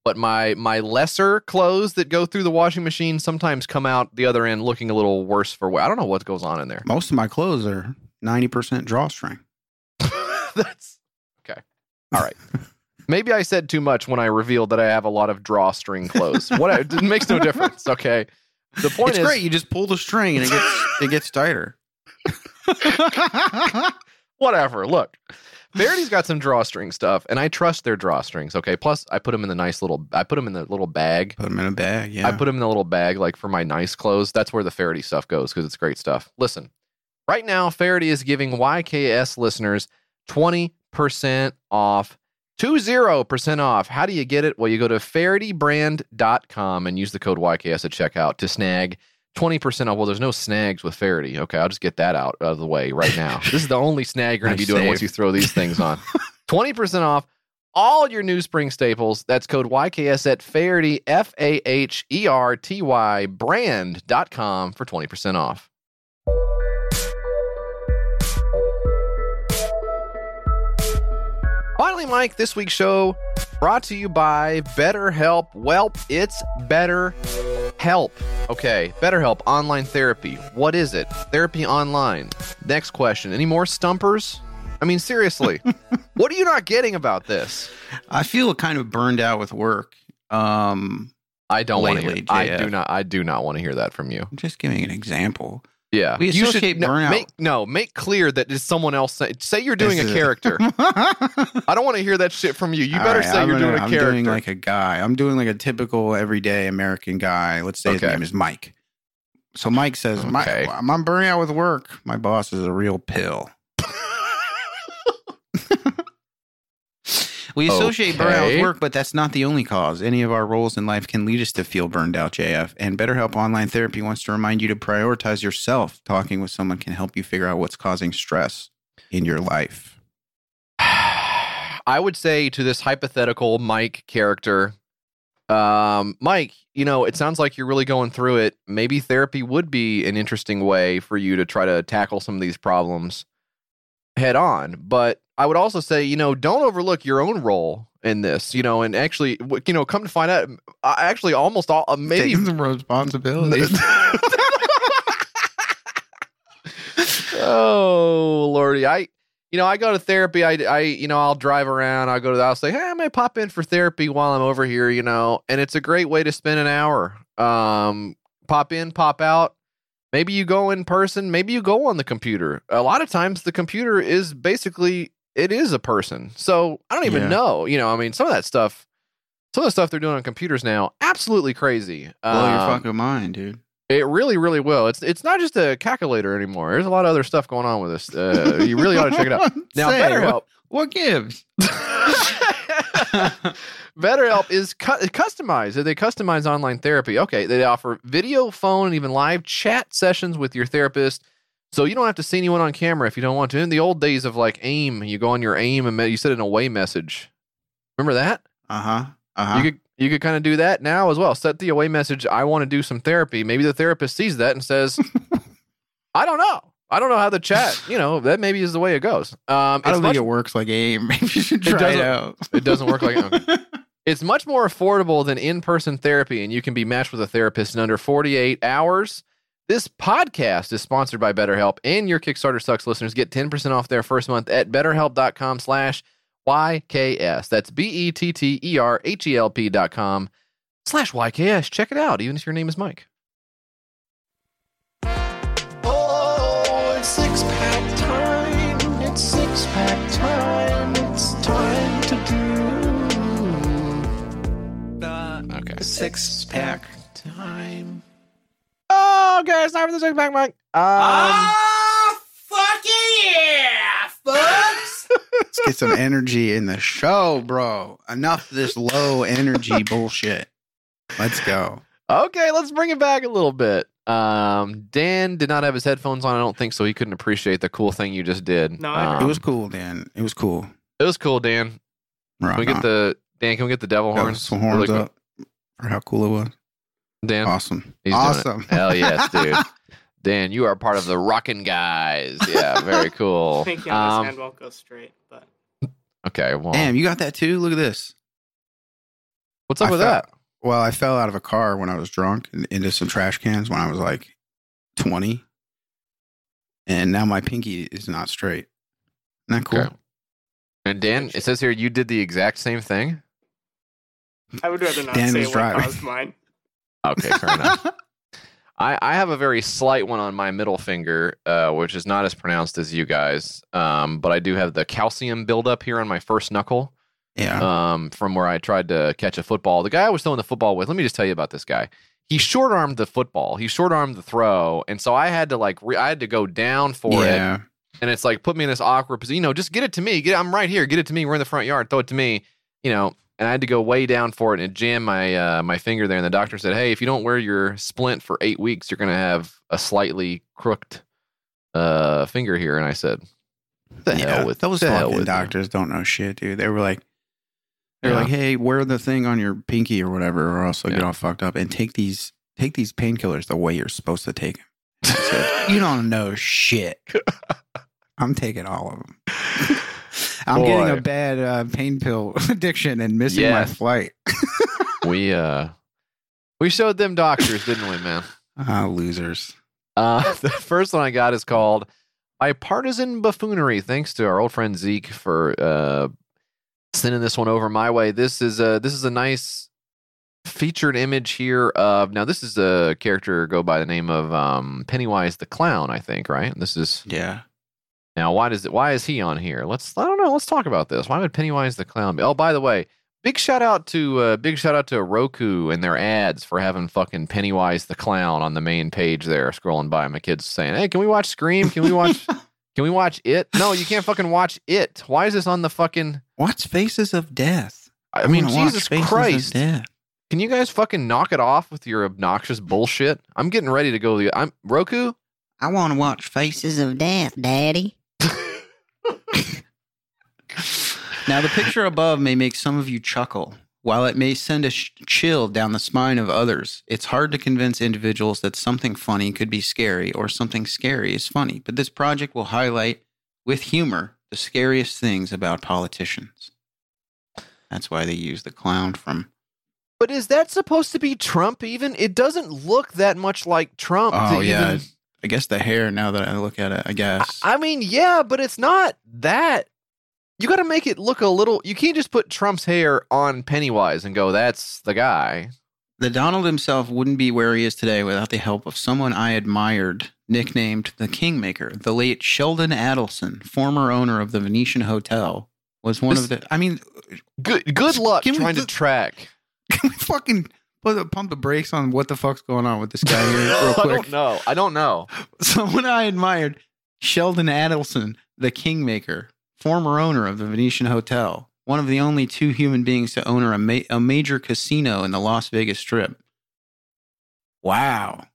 But my my lesser clothes that go through the washing machine sometimes come out the other end looking a little worse for wear. I don't know what goes on in there. Most of my clothes are ninety percent drawstring. [LAUGHS] That's okay. All right. [LAUGHS] Maybe I said too much when I revealed that I have a lot of drawstring clothes. What I- it makes no [LAUGHS] difference. Okay. The point It's is, great. You just pull the string and it gets it gets tighter. [LAUGHS] whatever. Look, Faherty's got some drawstring stuff, and I trust their drawstrings. Okay. Plus, I put them in the nice little. I put them in the little bag. Put them in a bag. Yeah. I put them in the little bag, like for my nice clothes. That's where the Faherty stuff goes because it's great stuff. Listen, right now, Faherty is giving YKS listeners 20% off 20% off. How do you get it? Well, you go to FahertyBrand.com and use the code YKS at checkout to snag 20% off. Well, there's no snags with Faherty. Okay, I'll just get that out of the way right now. [LAUGHS] this is the only snag you're going to be doing once you throw these things on. [LAUGHS] 20% off all your new spring staples. That's code YKS at Faherty, F A H E R T Y, brand.com for 20% off. Finally, Mike, this week's show brought to you by BetterHelp. Welp, it's Better Help. Okay, BetterHelp online therapy. What is it? Therapy online. Next question. Any more stumpers? I mean, seriously, [LAUGHS] what are you not getting about this? I feel kind of burned out with work. Um, I don't want to hear. I do not. I do not want to hear that from you. I'm just giving an example. Yeah, We you associate no, burnout- Make, no, make clear that it's someone else. Say, say you're doing This a character. [LAUGHS] I don't want to hear that shit from you. You All better right, say I'm you're gonna- doing a I'm character. doing like a guy. I'm doing like a typical everyday American guy. Let's say his name is Mike. So Mike says, "My- Okay. I'm, I'm burning out with work. My boss is a real pill." We associate burnout with work, but that's not the only cause. Any of our roles in life can lead us to feel burned out, JF. And BetterHelp Online Therapy wants to remind you to prioritize yourself. Talking with someone can help you figure out what's causing stress in your life. [SIGHS] I would say to this hypothetical Mike character, um, Mike, you know, it sounds like you're really going through it. Maybe therapy would be an interesting way for you to try to tackle some of these problems head on. But I would also say, you know, don't overlook your own role in this, you know, and actually, you know, come to find out, I actually almost all, uh, maybe Taking some responsibility. [LAUGHS] oh lordy i you know i go to therapy i i you know i'll drive around i'll go to the i'll say hey i may pop in for therapy while i'm over here you know and it's a great way to spend an hour um pop in pop out maybe you go in person maybe you go on the computer a lot of times the computer is basically it is a person so i don't even Yeah. know you know i mean some of that stuff some of the stuff they're doing on computers now absolutely crazy Blow your Um, fucking mind, dude. it really, really will. It's it's not just a calculator anymore. There's a lot of other stuff going on with this. Uh, you really ought to check it out. [LAUGHS] Now, Say, BetterHelp. What, what gives? [LAUGHS] [LAUGHS] BetterHelp is cu- customized. They customize online therapy. Okay, they offer video, phone, and even live chat sessions with your therapist. So you don't have to see anyone on camera if you don't want to. In the old days of like AIM, you go on your AIM and you send an away message. Remember that? Uh huh. Uh huh. You could you could kind of do that now as well. Set the away message. I want to do some therapy. Maybe the therapist sees that and says, [LAUGHS] "I don't know. I don't know how the chat. You know that maybe is the way it goes." Um, I don't much, think it works like AIM. [LAUGHS] Maybe you should try it, doesn't- out. it doesn't work like [LAUGHS] okay. it's much more affordable than in-person therapy, and you can be matched with a therapist in under 48 hours. This podcast is sponsored by BetterHelp, and your Kickstarter sucks listeners get 10% off their first month at betterhelp.com slash YKS. That's E B-E-T-T-E-R-H-E-L-P dot com slash YKS. Check it out, even if your name is Mike. The six pack time. Oh, okay, it's time for the six pack, Mike. Um, Ah, fucking yeah, folks! [LAUGHS] Let's get some energy in the show, bro. Enough of this low energy [LAUGHS] bullshit. Let's go. Okay, let's bring it back a little bit. Um, Dan did not have his headphones on. I don't think so. He couldn't appreciate the cool thing you just did. No, Um, it was cool, Dan. It was cool. it was cool, Dan. Rock Can we get on. the Dan? Can we get the devil Got horns? some horns really up for how cool it was. quick? Dan. Awesome. He's doing it. awesome. Hell yes, [LAUGHS] dude. Dan, you are part of the rockin' guys. Yeah, very [LAUGHS] cool. Thinking on this Um, hand won't go straight, but okay, well, Damn, you got that too? Look at this. what's up I with fell- that? Well, I fell out of a car when I was drunk and into some trash cans when I was like 20. And now my pinky is not straight. Isn't that cool? Okay. And Dan, it says here you did the exact same thing. I would rather not Dan say was what driving. caused mine. Okay, fair enough. [LAUGHS] I, I have a very slight one on my middle finger, uh, which is not as pronounced as you guys. Um, but I do have the calcium buildup here on my first knuckle Yeah. um, from where I tried to catch a football. The guy I was throwing the football with, let me just tell you about this guy. He short armed the football. He short armed the throw, and so I had to like re- I had to go down for it yeah. and it's like put me in this awkward position. You know, just get it to me. Get I'm right here. Get it to me. We're in the front yard. Throw it to me. You know, and I had to go way down for it and it jammed my uh, my finger there. And the doctor said, "Hey, if you don't wear your splint for eight weeks, you're gonna have a slightly crooked uh, finger here." And I said, "The hell with those the hell fucking with you." doctors don't know shit, dude. They were like, they're Yeah. like, hey, wear the thing on your pinky or whatever, or else you'll get all fucked up, and take these take these painkillers the way you're supposed to take them. Said, [LAUGHS] you don't know shit. I'm taking all of them. [LAUGHS] I'm getting a bad uh, pain pill [LAUGHS] addiction and missing my flight. [LAUGHS] we uh, we showed them doctors, didn't we, man? Ah, losers. Uh, [LAUGHS] the first one I got is called Bipartisan Buffoonery. Thanks to our old friend Zeke for uh, sending this one over my way. This is a this is a nice featured image here of now. This is a character go by the name of um, Pennywise the Clown. I think right. This is Yeah. Now why does it why is he on here? Let's I don't know. Let's talk about this. Why would Pennywise the Clown be? Oh, by the way. Big shout out to uh, big shout out to Roku and their ads for having fucking Pennywise the clown on the main page there. Scrolling by, my kids saying, "Hey, can we watch Scream? Can we watch? [LAUGHS] can we watch It? No, you can't fucking watch It. Why is this on the fucking? Watch Faces of Death? I mean, Jesus Christ! Can you guys fucking knock it off with your obnoxious bullshit? I'm getting ready to go. The I'm Roku. I want to watch Faces of Death, Daddy. Now, the picture above may make some of you chuckle. While it may send a sh- chill down the spine of others, it's hard to convince individuals that something funny could be scary or something scary is funny. But this project will highlight with humor the scariest things about politicians. That's why they use the clown from. But is that supposed to be Trump? Even it doesn't look that much like Trump. Oh, yeah. even- I guess the hair, now that I look at it, I guess. I mean, yeah, but it's not that. You got to make it look a little. You can't just put Trump's hair on Pennywise and go, "That's the guy." The Donald himself wouldn't be where he is today without the help of someone I admired, nicknamed the Kingmaker. The late Sheldon Adelson, former owner of the Venetian Hotel, was one of the. I mean, Good. Good luck Give me trying to the- track. [LAUGHS] can we fucking put the, pump the brakes on what the fuck's going on with this guy here, [LAUGHS] real quick. I quick? don't know. I don't know. [LAUGHS] Someone I admired, Sheldon Adelson, the Kingmaker, former owner of the Venetian Hotel, one of the only two human beings to own a, ma- a major casino in the Las Vegas Strip. Wow.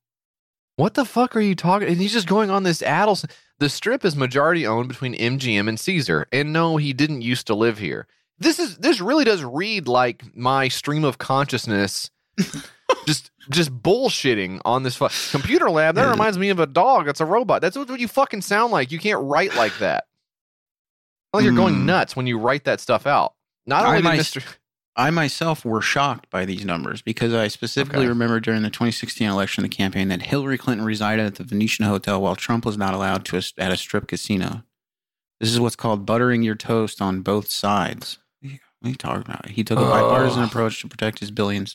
What the fuck are you talking? And he's just going on this Adelson. The strip is majority owned between MGM and Caesar. And no, he didn't used to live here. This is this really does read like my stream of consciousness. [LAUGHS] just just bullshitting on this fu- computer lab. That reminds me of a dog. That's a robot. That's what you fucking sound like. You can't write like that. Like you're going Hmm. nuts when you write that stuff out. Not only did might- Mr. I myself were shocked by these numbers because I specifically Okay. remember during the 2016 election, the campaign that Hillary Clinton resided at the Venetian Hotel while Trump was not allowed to at a strip casino. This is what's called buttering your toast on both sides. What are you talking about? He took a bipartisan approach to protect his billions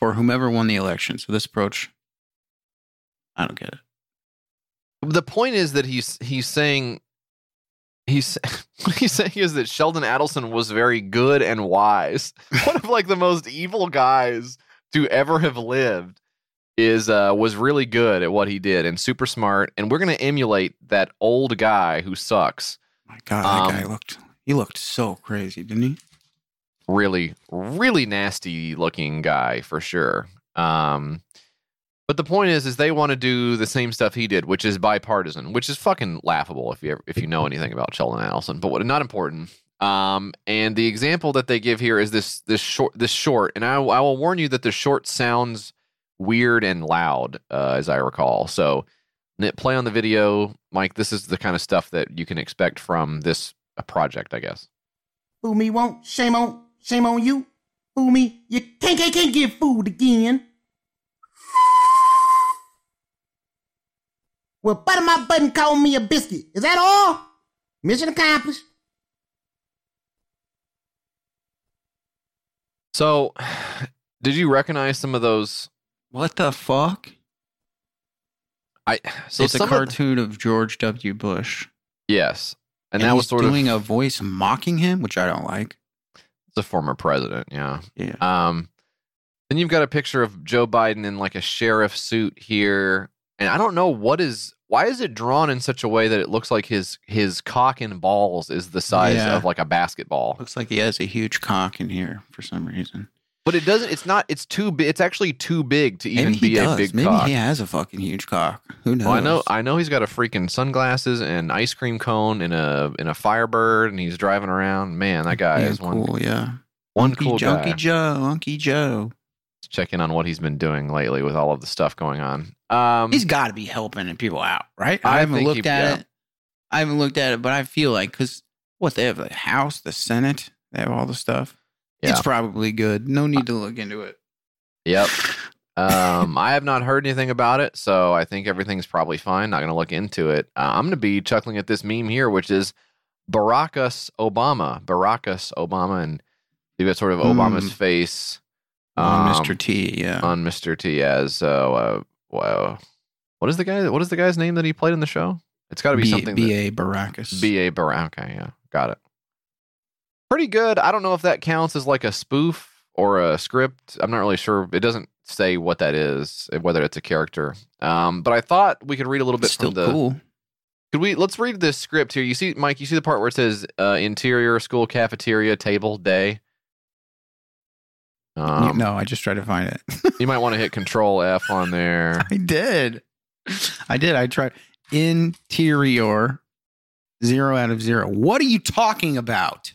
for whomever won the election. So this approach, I don't get it. the point is that he's he's saying he's [LAUGHS] what he's saying is that Sheldon Adelson was very good and wise. [LAUGHS] One of like the most evil guys to ever have lived is uh was really good at what he did and super smart and we're going to emulate that old guy who sucks. My God, that Um, guy looked. He looked so crazy, didn't he? Really really nasty looking guy for sure. Um but the point is, is they want to do the same stuff he did, which is bipartisan, which is fucking laughable if you ever, if you know anything about Sheldon Adelson. But what not important. Um, and the example that they give here is this this short this short, and I, I will warn you that the short sounds weird and loud, uh, as I recall. So, play on the video, Mike. This is the kind of stuff that you can expect from this uh, project, I guess. Fool me won't, shame on, shame on you. Fool me, you can't, can't, can't get fooled again. Well, butter my butt and call me a biscuit. Is that all? Mission accomplished. So, did you recognize some of those? What the fuck? I so it's a some of the- cartoon of George W. Bush. yes, and, And, that he's was sort doing of a voice mocking him, which I don't like. The former president. Yeah. Yeah. Um, then you've got a picture of Joe Biden in like a sheriff suit here, and I don't know what is why is it drawn in such a way that it looks like his his cock and balls is the size Yeah. of like a basketball? Looks like he has a huge cock in here for some reason. But it doesn't. It's not. It's too big. It's actually too big to even Maybe he be a big Maybe cock. he has a fucking huge cock. Who knows? Well, I know. I know he's got a freaking sunglasses and ice cream cone and a in a Firebird, and he's driving around. Man, that guy yeah, is one cool. Yeah, one Unky cool Junky guy. Joe, Unky Joe. Let's check in on what he's been doing lately with all of the stuff going on. Um, He's got to be helping people out, right? I I, haven't looked he- at yeah. it. I haven't looked at it, but I feel like because what they have the House, the Senate, they have all the stuff. Yeah. It's probably good. No need to look into it. Yep. Um, I have not heard anything about it, so I think everything's probably fine. Not going to look into it. Uh, I'm going to be chuckling at this meme here, which is Baracus Obama. Baracus Obama, and you've got sort of Obama's Mm. face On um, Mr. T, yeah. on Mr. T as uh, uh, wow. What is the guy? What is the guy's name that he played in the show? It's got to be B- something. B.A. Baracus. B.A. Baracus. Okay, yeah, got it. Pretty good. I don't know if that counts as like a spoof or a script. I'm not really sure. It doesn't say what that is, whether it's a character. Um, but I thought we could read a little bit Still from the. cool. Could we? Let's read this script here. You see, Mike. You see the part where it says uh, interior school cafeteria table day. Um, no, I just tried to find it. [LAUGHS] you might want to hit Control F on there. I did. I did. I tried interior zero out of zero. What are you talking about?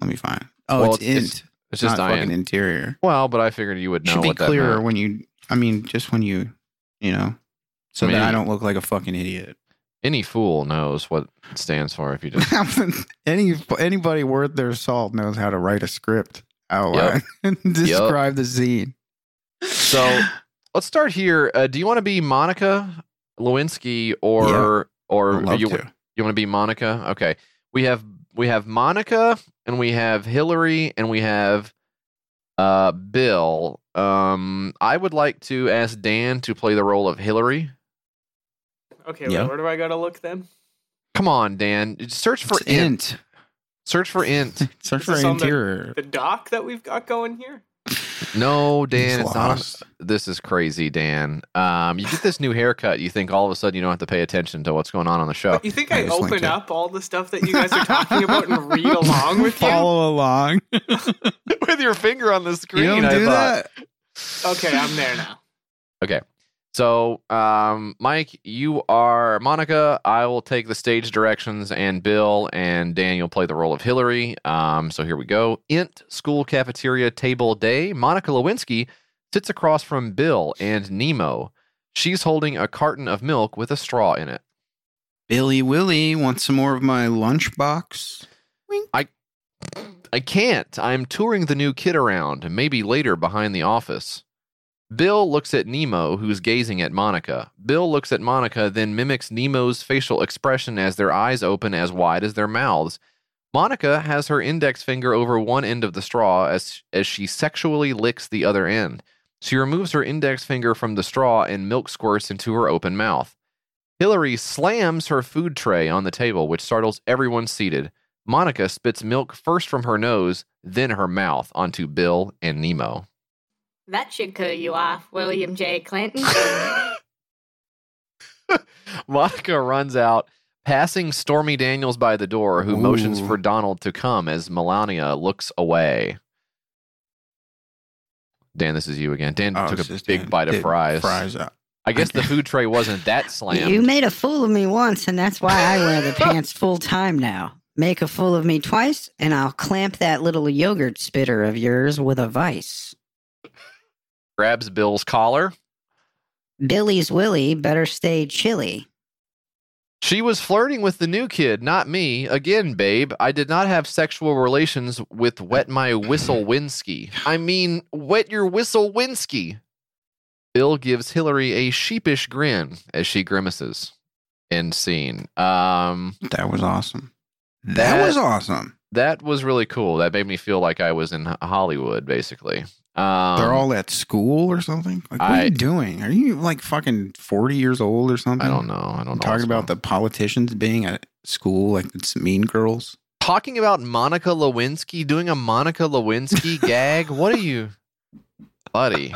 Let me find. Oh, Well, it's, it's- int. It's just not I fucking interior. Well, but I figured you would know Should be what clearer meant. when you. I mean, just when you, you know, so I mean, that I don't look like a fucking idiot. Any fool knows what it stands for if you just [LAUGHS] Any anybody worth their salt knows how to write a script outline [LAUGHS] and describe the scene. So let's start here. Uh, do you want to be Monica Lewinsky or or I'd you to. you want to be Monica? Okay. We have we have Monica and we have Hillary and we have uh Bill. Um I would like to ask Dan to play the role of Hillary. Okay, Yeah. wait, where do I gotta look then? Come on, Dan. Search for int. int. Search for int. [LAUGHS] Search for this on the- interior. The doc that we've got going here? No, Dan, it's not. This is crazy, Dan. Um, you get this new haircut, you think all of a sudden you don't have to pay attention to what's going on on the show. But you think I I, just linked open it. up all the stuff that you guys are talking about and read [LAUGHS] along with you? Follow along. [LAUGHS] With your finger on the screen, you don't I do thought. that. Okay, I'm there now. Okay. So, um, Mike, you are Monica. I will take the stage directions, and Bill and Daniel play the role of Hillary. Um, so here we go. Int school cafeteria table day. Monica Lewinsky sits across from Bill and Nemo. She's holding a carton of milk with a straw in it. Billy Willie wants some more of my lunchbox. I I can't. I'm touring the new kid around, maybe later behind the office. Bill looks at Nemo, who's gazing at Monica. Bill looks at Monica, then mimics Nemo's facial expression as their eyes open as wide as their mouths. Monica has her index finger over one end of the straw as, as she sexually licks the other end. She removes her index finger from the straw and milk squirts into her open mouth. Hillary slams her food tray on the table, which startles everyone seated. Monica spits milk first from her nose, then her mouth onto Bill and Nemo. That should cool you off, William J. Clinton. [LAUGHS] Monica runs out, passing Stormy Daniels by the door, who motions for Donald to come as Melania looks away. Dan, this is you again. Dan Oh, took a big Dan bite of fries. Fries up. I guess the [LAUGHS] food tray wasn't that slammed. You made a fool of me once, and that's why I wear the [LAUGHS] pants full time now. Make a fool of me twice, and I'll clamp that little yogurt spitter of yours with a vice. Grabs Bill's collar. Billy's Willie better stay chilly. She was flirting with the new kid, not me. Again, babe, I did not have sexual relations with Wet My Whistle Winsky. I mean, Wet Your Whistle Winsky. Bill gives Hillary a sheepish grin as she grimaces. End scene. Um, That was awesome. That, That- was awesome. that was really cool. That made me feel like I was in Hollywood, basically. Um, They're all at school or something. Like, what are you doing? Are you like fucking forty years old or something? I don't know. I don't know. Talking about the politicians being at school, like it's Mean Girls. talking about Monica Lewinsky doing a Monica Lewinsky [LAUGHS] gag. What are you, buddy?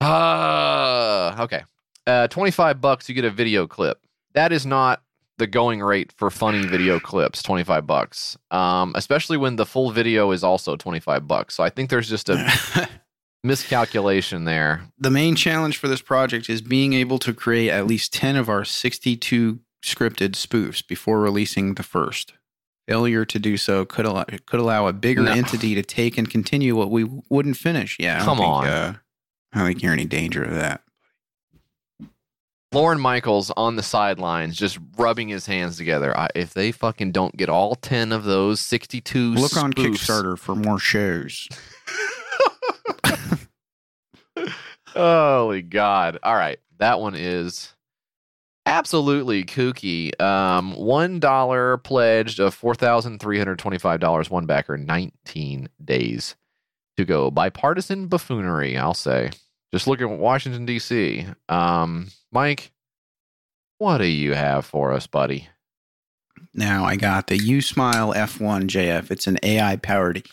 Ah, [LAUGHS] okay. Uh, Uh, 25 bucks, you get a video clip. That is not the going rate for funny video clips, 25 bucks. Um, especially when the full video is also 25 bucks. So I think there's just a [LAUGHS] miscalculation there. the main challenge for this project is being able to create at least 10 of our 62 scripted spoofs before releasing the first. Failure to do so could allow, could allow a bigger No. entity to take and continue what we wouldn't finish. Yeah, I Come think, on. Uh, I don't think you're in any danger of that. Lorne Michaels on the sidelines just rubbing his hands together. I, if they fucking don't get all 10 of those 62 Look on spoofs- Kickstarter for more shows. [LAUGHS] Holy God. All right. That one is absolutely kooky. Um, $1 pledged of $4,325, one backer, 19 days to go. Bipartisan buffoonery, I'll say. Just look at Washington, D.C. Um, Mike, what do you have for us, buddy? Now I got the U Smile F1 JF. It's an AI powered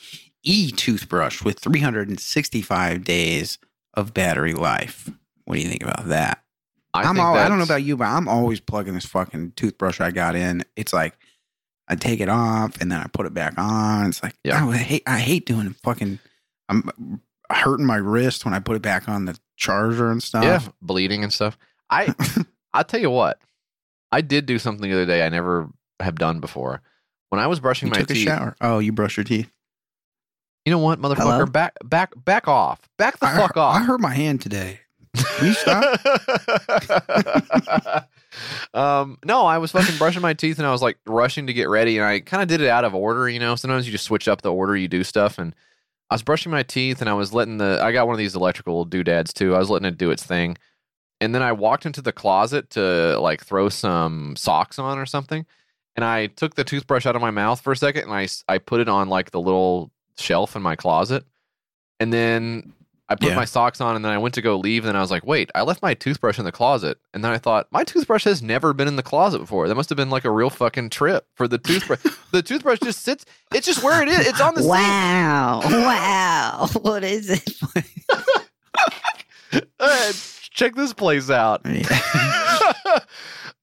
e toothbrush with 365 days of battery life. What do you think about that? I I'm all, I don't know about you, but I'm always plugging this fucking toothbrush I got in. It's like I take it off and then I put it back on. It's like Yeah. I hate I hate doing fucking. I'm hurting my wrist when I put it back on the charger and stuff. Yeah, bleeding and stuff. I [LAUGHS] I'll tell you what. I did do something the other day I never have done before. When I was brushing You my took a teeth. shower. Oh, you brush your teeth. You know what, motherfucker? Hello? Back back back off. Back the I, fuck off. I hurt my hand today. Can you stop? [LAUGHS] um, no, I was fucking brushing my teeth and I was like rushing to get ready and I kind of did it out of order, you know. Sometimes you just switch up the order you do stuff and I was brushing my teeth and I was letting the I got one of these electrical doodads too. I was letting it do its thing. And then I walked into the closet to like throw some socks on or something. And I took the toothbrush out of my mouth for a second and I, I put it on like the little shelf in my closet. And then I put Yeah. my socks on and then I went to go leave and then I was like, wait, I left my toothbrush in the closet. And then I thought, my toothbrush has never been in the closet before. That must have been like a real fucking trip for the toothbrush. [LAUGHS] the toothbrush just sits, it's just where it is. It's on the sink. Wow. Wow. [LAUGHS] What is it? Uh, [LAUGHS] check this place out. [LAUGHS] but it's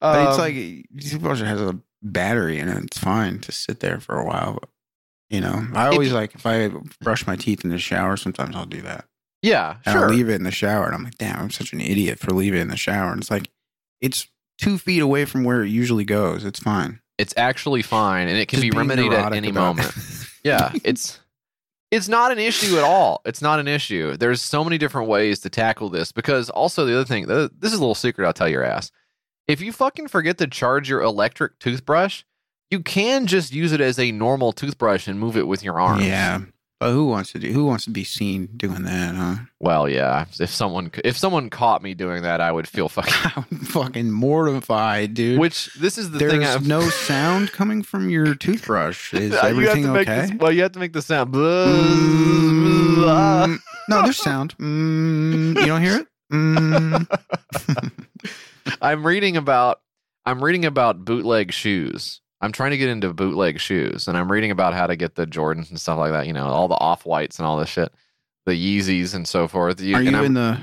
Um, like toothbrush has a battery and it. It's fine to sit there for a while. But, you know, I always like if I brush my teeth in the shower. Sometimes I'll do that. yeah, And sure. I leave it in the shower, and I'm like, damn, I'm such an idiot for leaving it in the shower. And it's like, it's two feet away from where it usually goes. It's fine. It's actually fine and it can Just be being remedied at any moment. yeah, [LAUGHS] it's it's not an issue at all. It's not an issue. There's so many different ways to tackle this because also the other thing, th- this is a little secret I'll tell your ass. If you fucking forget to charge your electric toothbrush, you can just use it as a normal toothbrush and move it with your arms. Yeah, but who wants to do? Who wants to be seen doing that? Huh? Well, yeah. If someone if someone caught me doing that, I would feel fucking. [LAUGHS] I'm fucking mortified, dude. Which this is the There's thing. I've, no [LAUGHS] sound coming from your toothbrush. Is [LAUGHS] you have everything okay? this, well, you have to make the sound. Mm, no, there's sound. Mm, you don't hear it? Mm. I'm reading about I'm reading about bootleg shoes. I'm trying to get into bootleg shoes, and I'm reading about how to get the Jordans and stuff like that. You know, all the off whites and all this shit, the Yeezys and so forth. Are you I'm- in the?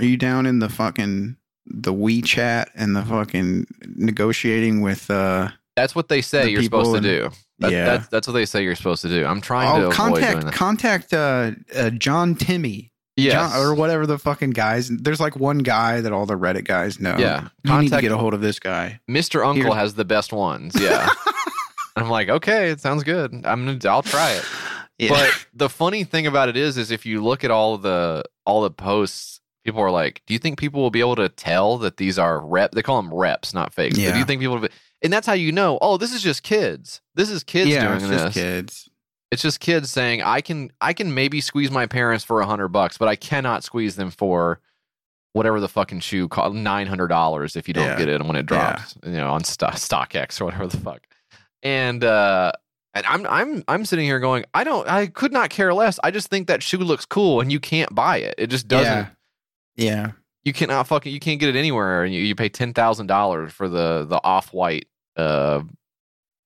Are you down in the fucking the WeChat and the fucking negotiating with? uh That's what they say the you're supposed to do. That, Yeah. that's that's what they say you're supposed to do. I'm trying to Oh, avoid contact contact uh, uh John Timmy. Yes. John, or whatever the fucking guys. There's like one guy that all the Reddit guys know. Yeah. you need to Contact- get a hold of this guy. Mr. Uncle has the best ones. Yeah. [LAUGHS] I'm like, okay, it sounds good. I'm gonna, I'll try it. [LAUGHS] Yeah. But the funny thing about it is, is if you look at all the all the posts, people are like, "Do you think people will be able to tell that these are rep?" They call them reps, not fakes. But do you think people? Will be, and that's how you know. Oh, this is just kids. This is kids yeah, doing it's this. just kids. It's just kids saying, "I can, I can maybe squeeze my parents for a hundred bucks, but I cannot squeeze them for." Whatever the fucking shoe cost nine hundred dollars if you don't Yeah. get it when it drops, you know, on Sto- StockX or whatever the fuck. And uh and I'm I'm I'm sitting here going, I don't I could not care less. I just think that shoe looks cool and you can't buy it. It just doesn't Yeah. Yeah. you cannot fucking you can't get it anywhere and you, you pay ten thousand dollars for the the off white uh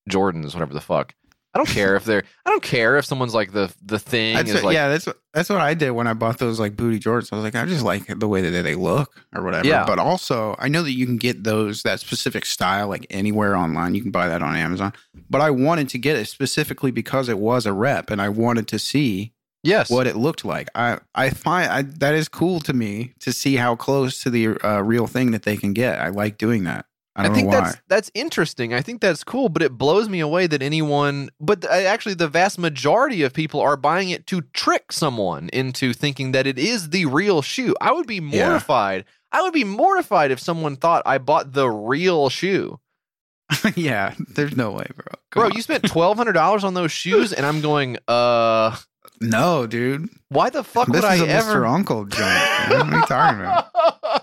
Jordans, whatever the fuck. I don't care if they're. I don't care if someone's like the the thing That's is what- like. yeah, that's what that's what I did when I bought those like booty Jordans. I was like, I just like the way that they look or whatever. Yeah. But also, I know that you can get those that specific style like anywhere online. You can buy that on Amazon. But I wanted to get it specifically because it was a rep, and I wanted to see Yes. what it looked like. I I find I, that is cool to me to see how close to the uh, real thing that they can get. I like doing that. I I think know why. that's that's interesting. I think that's cool, but it blows me away that anyone, but actually, the vast majority of people are buying it to trick someone into thinking that it is the real shoe. I would be Yeah. mortified. I would be mortified if someone thought I bought the real shoe. [LAUGHS] yeah, there's no way, bro. Come Bro, on. you spent twelve hundred dollars on those shoes, and I'm going, uh, no, dude. why the fuck This would I ever? Mr. Uncle joint. What are you talking about? [LAUGHS]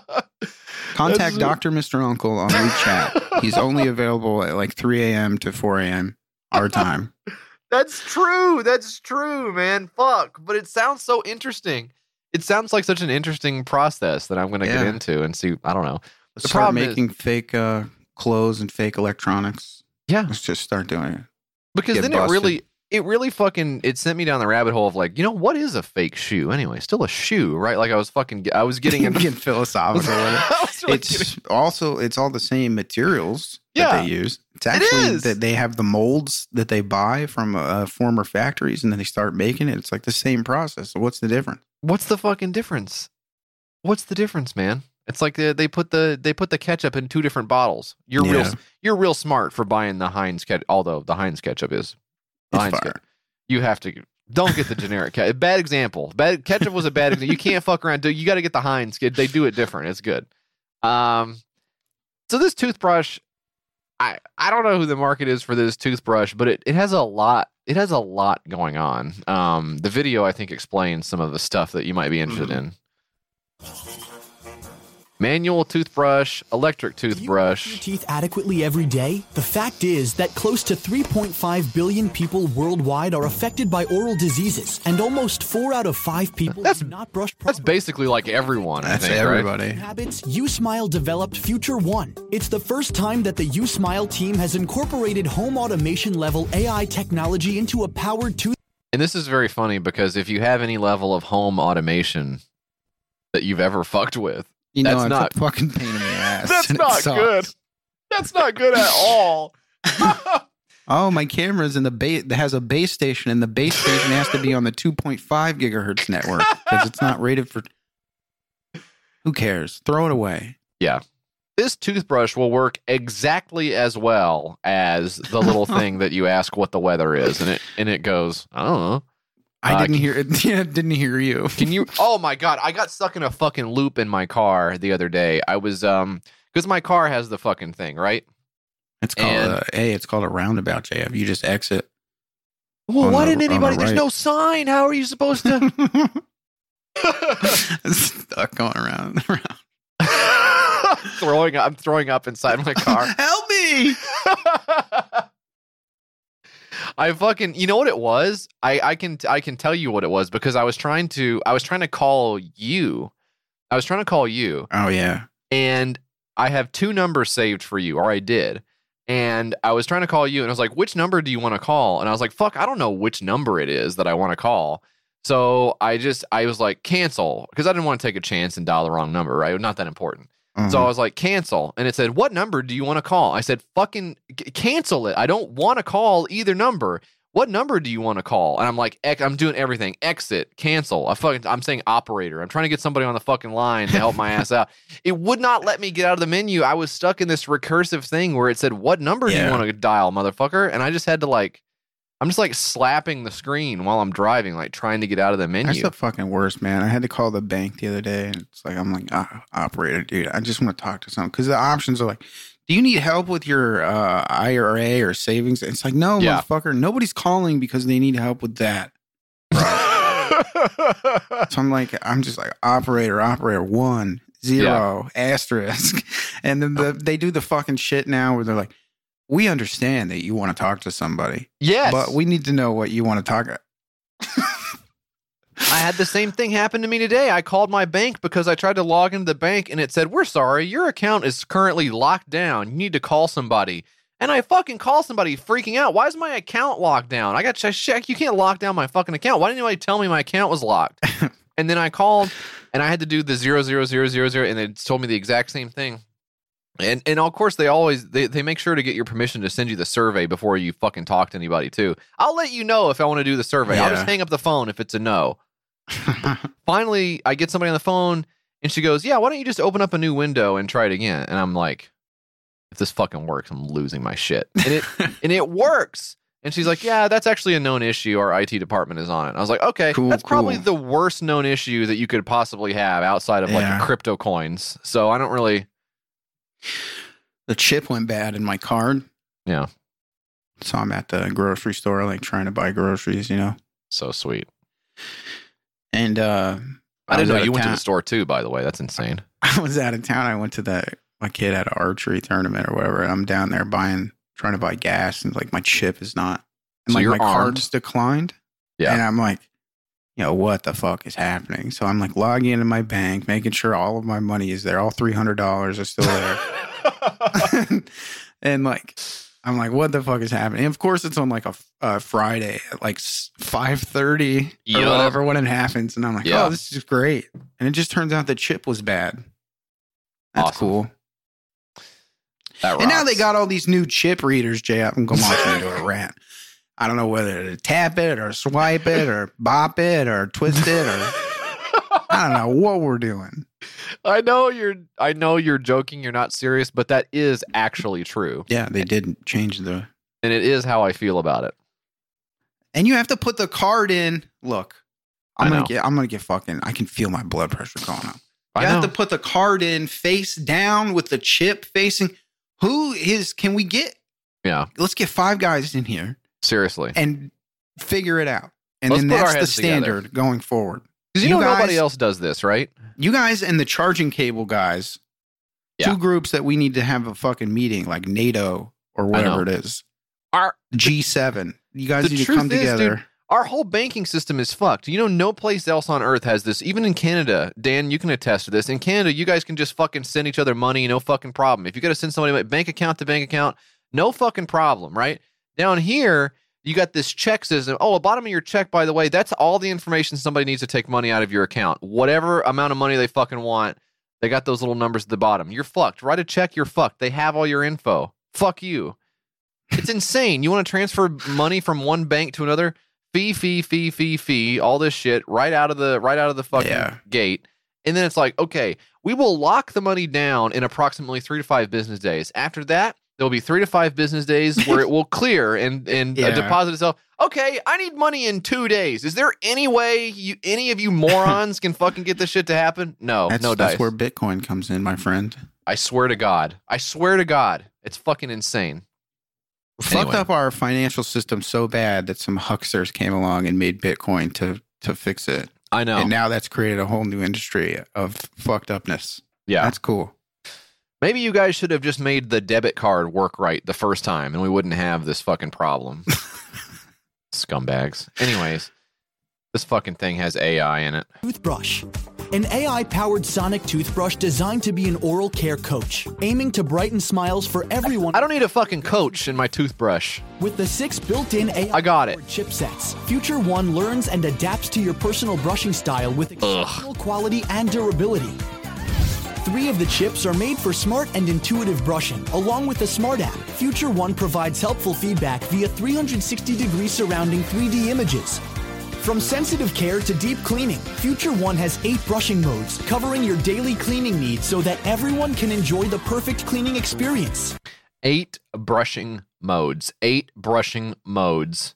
Contact Dr. Mr. Uncle on WeChat. He's only available at like 3 a.m. to 4 a.m. our time. That's true. That's true, man. Fuck. But it sounds so interesting. It sounds like such an interesting process that I'm going to get into and see. I don't know. The start problem is- making fake uh, clothes and fake electronics. Yeah. Let's just start doing it. Because Get then busted. it really, it really fucking, it sent me down the rabbit hole of like, you know, what is a fake shoe anyway? Still a shoe, right? Like I was fucking, I was [LAUGHS] getting into. Getting philosophical it. [LAUGHS] Really It's also it's all the same materials Yeah. that they use. It's actually is. that they have the molds that they buy from uh, former factories and then they start making it. It's like the same process. So what's the difference? What's the fucking difference? What's the difference, man? It's like they, they put the they put the ketchup in two different bottles. You're real you're real smart for buying the Heinz ketchup. Although the Heinz ketchup is Heinz fire. ketchup. You have to don't get the generic ketchup. Bad example. Bad ketchup was a bad example. You can't fuck around. You got to get the Heinz. kid. They do it different. It's good. Um, so this toothbrush, I I don't know who the market is for this toothbrush, but it, it has a lot. It has a lot going on. Um, the video I think explains some of the stuff that you might be interested in. Manual toothbrush, electric toothbrush. your teeth adequately every day? The fact is that close to 3.5 billion people worldwide are affected by oral diseases, and almost 4 out of 5 people That's- do not brush That's basically like everyone. That's I think, right? everybody. habits, USmile developed Future One. It's the first time that the USmile team has incorporated home automation level AI technology into a powered tooth. And this is very funny because if you have any level of home automation that you've ever fucked with, You know, That's it's not- a fucking pain in the [LAUGHS] ass. That's not good. That's not good at all. [LAUGHS] Oh, my camera's in the base. That has a base station, and the base station has to be on the 2.5 gigahertz network because it's not rated for. Who cares? Throw it away. Yeah. This toothbrush will work exactly as well as the little [LAUGHS] thing that you ask what the weather is, and it and it goes, I don't know. I Uh, didn't hear it. [LAUGHS] Yeah, didn't hear you. [LAUGHS] Can you? Oh my god! I got stuck in a fucking loop in my car the other day. I was um because my car has the fucking thing, right? It's called And- a, hey, it's called a roundabout, JF. You just exit. Well, why the- didn't on the anybody? There's no sign. How are you supposed to? [LAUGHS] Stuck going around. and around. throwing. I'm throwing up inside my car. Help me! I fucking you know what it was? I I can I can tell you what it was because I was trying to I was trying to call you. I was trying to call you Oh yeah. and I have two numbers saved for you or I did. And I was trying to call you and I was like, "Which number do you want to call?" And I was like, "Fuck, I don't know which number it is that I want to call." So I just I was like, "Cancel" because I didn't want to take a chance and dial the wrong number, right? Not that important. So Uh-huh. I was like, cancel. And it said, what number do you want to call? I said, fucking c- cancel it. I don't want to call either number. What number do you want to call? And I'm like, ec- I'm doing everything. Exit, cancel. I fucking, I'm saying operator. I'm trying to get somebody on the fucking line to help my ass out. [LAUGHS] It would not let me get out of the menu. I was stuck in this recursive thing where it said, what number do you want to dial, motherfucker? And I just had to like, I'm just like slapping the screen while I'm driving, like trying to get out of the menu. That's the fucking worst, man. I had to call the bank the other day, and it's like I'm like, ah, operator, dude. I just want to talk to someone because the options are like, do you need help with your uh, IRA or savings? It's like, no, Yeah. motherfucker. Nobody's calling because they need help with that. [LAUGHS] So I'm like, I'm just like operator, operator one zero asterisk, [LAUGHS] and then the, they do the fucking shit now where they're like, we understand that you want to talk to somebody, yes. but we need to know what you want to talk. I had the same thing happen to me today. I called my bank because I tried to log into the bank and it said, We're sorry, your account is currently locked down. You need to call somebody. And I fucking call somebody freaking out. Why is my account locked down? I got to check. You can't lock down my fucking account. Why didn't anybody tell me my account was locked? [LAUGHS] and then I called and I had to do the zero zero zero zero zero, and they told me the exact same thing. And and of course they always they, they make sure to get your permission to send you the survey before you fucking talk to anybody too. I'll let you know if I want to do the survey. I'll just hang up the phone if it's a no. [LAUGHS] Finally, I get somebody on the phone and she goes, "Yeah, why don't you just open up a new window and try it again?" And I'm like, "If this fucking works, I'm losing my shit." And it [LAUGHS] and it works. And she's like, "Yeah, that's actually a known issue. Our IT department is on it." I was like, "Okay, Cool, that's probably the worst known issue that you could possibly have outside of Yeah. like crypto coins." So I don't really, the chip went bad in my card. yeah, So I'm at the grocery store, like trying to buy groceries, you know. so sweet. And uh, I didn't know you of went to the store too. By the way, that's insane. [LAUGHS] I was out of town. I went to the my kid had an archery tournament or whatever. And I'm down there buying, trying to buy gas, and like my chip is not, and So like my armed? card's declined. Yeah. and I'm like, you know, what the fuck is happening? So I'm like logging into my bank, making sure all of my money is there. All three hundred dollars are still there. [LAUGHS] [LAUGHS] and like I'm like, what the fuck is happening? And of course, it's on like a, a Friday at like five thirty or Yup. whatever when it happens, and I'm like, Yeah. oh, this is great. And it just turns out the chip was bad. That's Awesome. cool. That And now they got all these new chip readers, Jay. I'm going to watch into a rant. I don't know whether to tap it or swipe it or bop it or twist it or I don't know what we're doing. I know you're. I know you're joking. You're not serious, but that is actually true, Yeah, they didn't change the and it is how I feel about it. and you have to put the card in. Look, I I'm gonna get. I'm gonna get fucking. I can feel my blood pressure going up. I You have know. to put the card in face down with the chip facing. Who is? Can we get? Yeah, Let's get five guys in here seriously. and figure it out. And Let's then that's the heads together. standard going forward. Because you, You know nobody else does this, right? You guys and the charging cable guys, Yeah. two groups that we need to have a fucking meeting, like NATO or whatever it is. Our G7. You guys need to come is, together. dude, our whole banking system is fucked. You know, no place else on earth has this. Even in Canada, Dan, you can attest to this. In Canada, you guys can just fucking send each other money, no fucking problem. If you got to send somebody bank account to bank account, no fucking problem, right? Down here, you got this check system. Oh, at bottom of your check, by the way, that's all the information somebody needs to take money out of your account. Whatever amount of money they fucking want, they got those little numbers at the bottom. You're fucked. Write a check, you're fucked. They have all your info. Fuck you. It's insane. You want to transfer money from one bank to another? Fee, fee, fee, fee, fee, all this shit right out of the right out of the fucking Yeah. gate. And then it's like, okay, we will lock the money down in approximately three to five business days. After that, there'll be three to five business days where it will clear and [LAUGHS] and uh, Yeah. deposit itself. Okay, I need money in two days. Is there any way you any of you [LAUGHS] morons can fucking get this shit to happen? No, That's, no that's where Bitcoin comes in, my friend. I swear to God. I swear to God. It's fucking insane. Fucked up our financial system so bad that some hucksters came along and made Bitcoin to to fix it. I know. And now that's created a whole new industry of fucked upness. yeah. That's cool. Maybe you guys should have just made the debit card work right the first time and we wouldn't have this fucking problem. [LAUGHS] Scumbags. Anyways, this fucking thing has AI in it. Toothbrush. An AI powered sonic toothbrush designed to be an oral care coach, aiming to brighten smiles for everyone I don't need a fucking coach in my toothbrush. with the six built in AI I got it. chipsets. Future One learns and adapts to your personal brushing style with exceptional quality and durability. Three of the chips are made for smart and intuitive brushing, along with the Smart app. Future One provides helpful feedback via 360 degree surrounding 3D images. From sensitive care to deep cleaning, Future One has eight brushing modes covering your daily cleaning needs so that everyone can enjoy the perfect cleaning experience. Eight brushing modes. Eight brushing modes.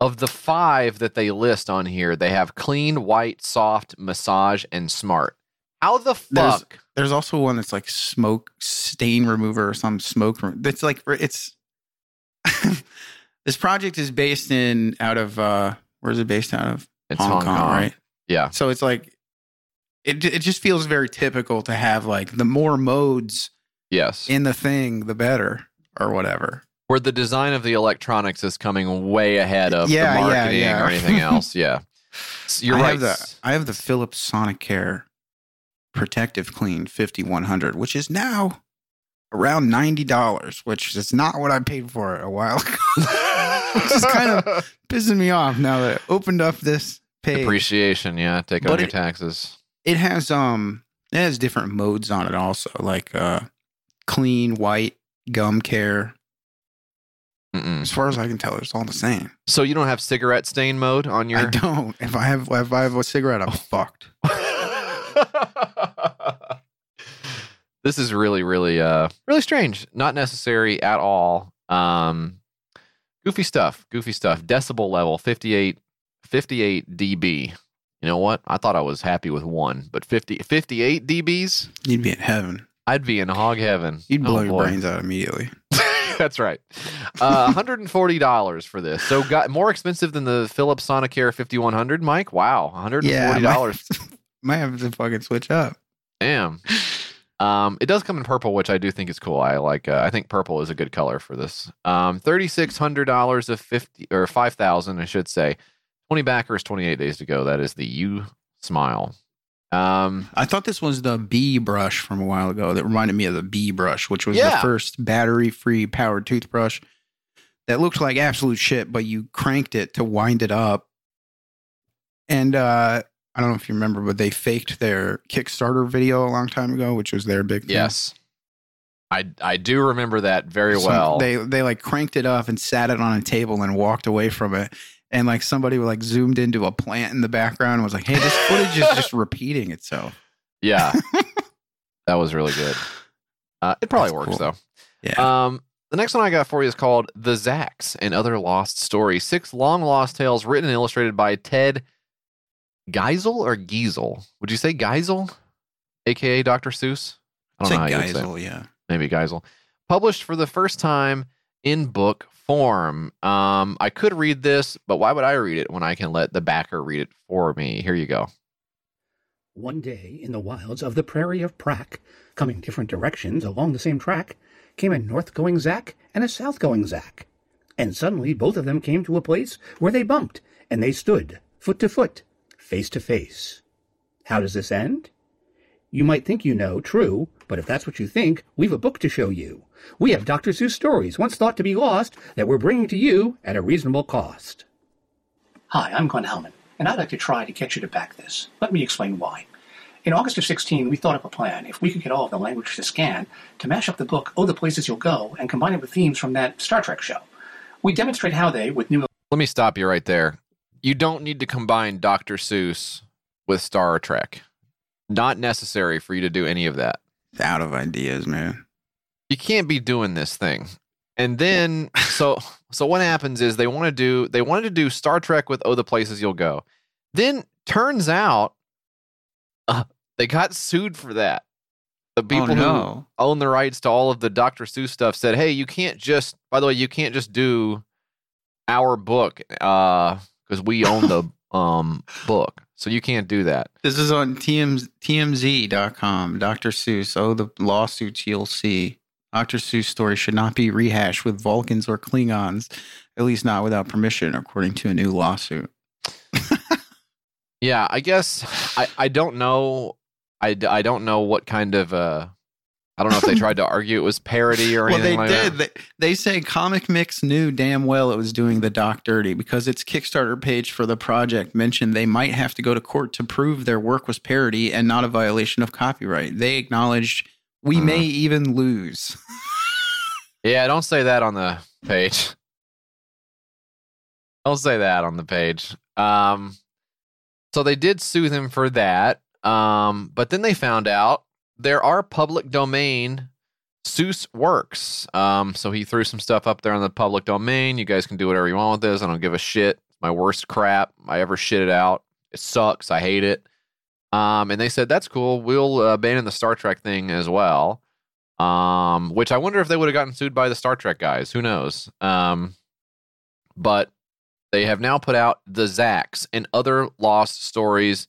Of the five that they list on here, they have clean, white, soft, massage, and smart. How the There's- fuck? There's also one that's like smoke stain remover or some smoke. That's like it's. [LAUGHS] this project is based in out of uh where's it based out of? It's Hong Kong. right? Yeah. So it's like it. It just feels very typical to have like the more modes Yes. in the thing, the better, or whatever. where the design of the electronics is coming way ahead of Yeah, the marketing yeah. or anything [LAUGHS] else. Yeah, you're I right. Have the, I have the Philips Sonicare Protective Clean 5100, which is now around ninety dollars, which is not what I paid for it a while ago. [LAUGHS] which is kind of [LAUGHS] pissing me off now that I opened up this page. Depreciation, yeah. Take But on your it- taxes. It has um it has different modes on it also, like uh clean, white, gum care. Mm-mm. As far as I can tell, it's all the same. So you don't have cigarette stain mode on your I don't. If I have if I have a cigarette, I'm fucked. [LAUGHS] [LAUGHS] this is really really uh really strange. Not necessary at all. Um goofy stuff goofy stuff. Decibel level 58 58 db. You know what? I thought i was happy with one but 50 58 dbs? You'd be in heaven. i'd be in hog heaven. You'd blow Oh, your boy. brains out immediately. [LAUGHS] that's right. Uh $140 for this. So got more expensive than the philips sonicare 5100 mike? Wow $140 Yeah, I [LAUGHS] might, have to fucking switch up. Damn. Um, it does come in purple, which I do think is cool. I like. Uh, I think purple is a good color for this. Um, thirty six hundred dollars of fifty or five thousand, I should say. Twenty backers, twenty eight days to go. That is the U Smile. Um, I thought this was the B brush from a while ago that reminded me of the B brush, which was the first battery free powered toothbrush that looked like absolute shit, but you cranked it to wind it up. And uh, I don't know if you remember, but they faked their Kickstarter video a long time ago, which was their big thing. yes, I I do remember that very So well. They they like cranked it up and sat it on a table and walked away from it. And like somebody like zoomed into a plant in the background and was like, "Hey, this footage is just [LAUGHS] repeating itself." yeah, [LAUGHS] that was really good. Uh, it probably That's works cool. though. Yeah. Um, the next one I got for you is called The Zax and Other Lost Stories. Six long lost tales written and illustrated by Ted Geisel or Giesel. Would you say Geisel? AKA Dr. Seuss? I don't Say know how you would say it. Geisel, yeah. Maybe Geisel. Published for the first time in book form. Um, I could read this, but why would I read it when I can let the backer read it for me? Here you go. One day, in the wilds of the prairie of Prax, coming different directions along the same track, came a north going Zax and a south going Zax. And suddenly both of them came to a place where they bumped, and they stood, foot to foot, face to face. How does this end? You might think you know, true, but if that's what you think, we've a book to show you. We have Dr. Seuss stories, once thought to be lost, that we're bringing to you at a reasonable cost. Hi, I'm Glenn Hauman, and I'd like to try to get you to back this. Let me explain why. In August of 16, we thought up a plan, if we could get all of the language to scan, to mash up the book Oh the Places You'll Go and combine it with themes from that Star Trek show. We demonstrate how they, with new Let me stop you right there. You don't need to combine Dr. Seuss with Star Trek. Not necessary for you to do any of that. It's out of ideas, man. You can't be doing this thing. And then so so what happens is they want to do they wanted to do Star Trek with Oh the Places You'll Go. Then turns out uh, they got sued for that. The people who no. own the rights to all of the Dr. Seuss stuff said, "Hey, you can't just by the way, you can't just do our book uh cuz we own the [LAUGHS] um book. So you can't do that." This is on TMZ, TMZ.com. Dr. Seuss. Oh, the lawsuits you'll see. Dr. Seuss story should not be rehashed with Vulcans or Klingons, at least not without permission, according to a new lawsuit. [LAUGHS] Yeah, I guess I, I don't know. I, I don't know what kind of uh I don't know if they tried to argue it was parody or [LAUGHS] Well, anything they like did. that. They, they say ComicMix knew damn well it was doing the doc dirty because its Kickstarter page for the project mentioned they might have to go to court to prove their work was parody and not a violation of copyright. They acknowledged we Uh-huh. may even lose. [LAUGHS] Yeah, don't say that on the page. Don't say that on the page. Um, so they did sue them for that. Um, but then they found out there are public domain Seuss works. Um, so he threw some stuff up there on the public domain. You guys can do whatever you want with this. I don't give a shit. My worst crap I ever shit it out. It sucks. I hate it. Um, and they said that's cool. We'll uh, abandon the Star Trek thing as well. Um, which I wonder if they would have gotten sued by the Star Trek guys. Who knows? Um, but they have now put out the Zax and other lost stories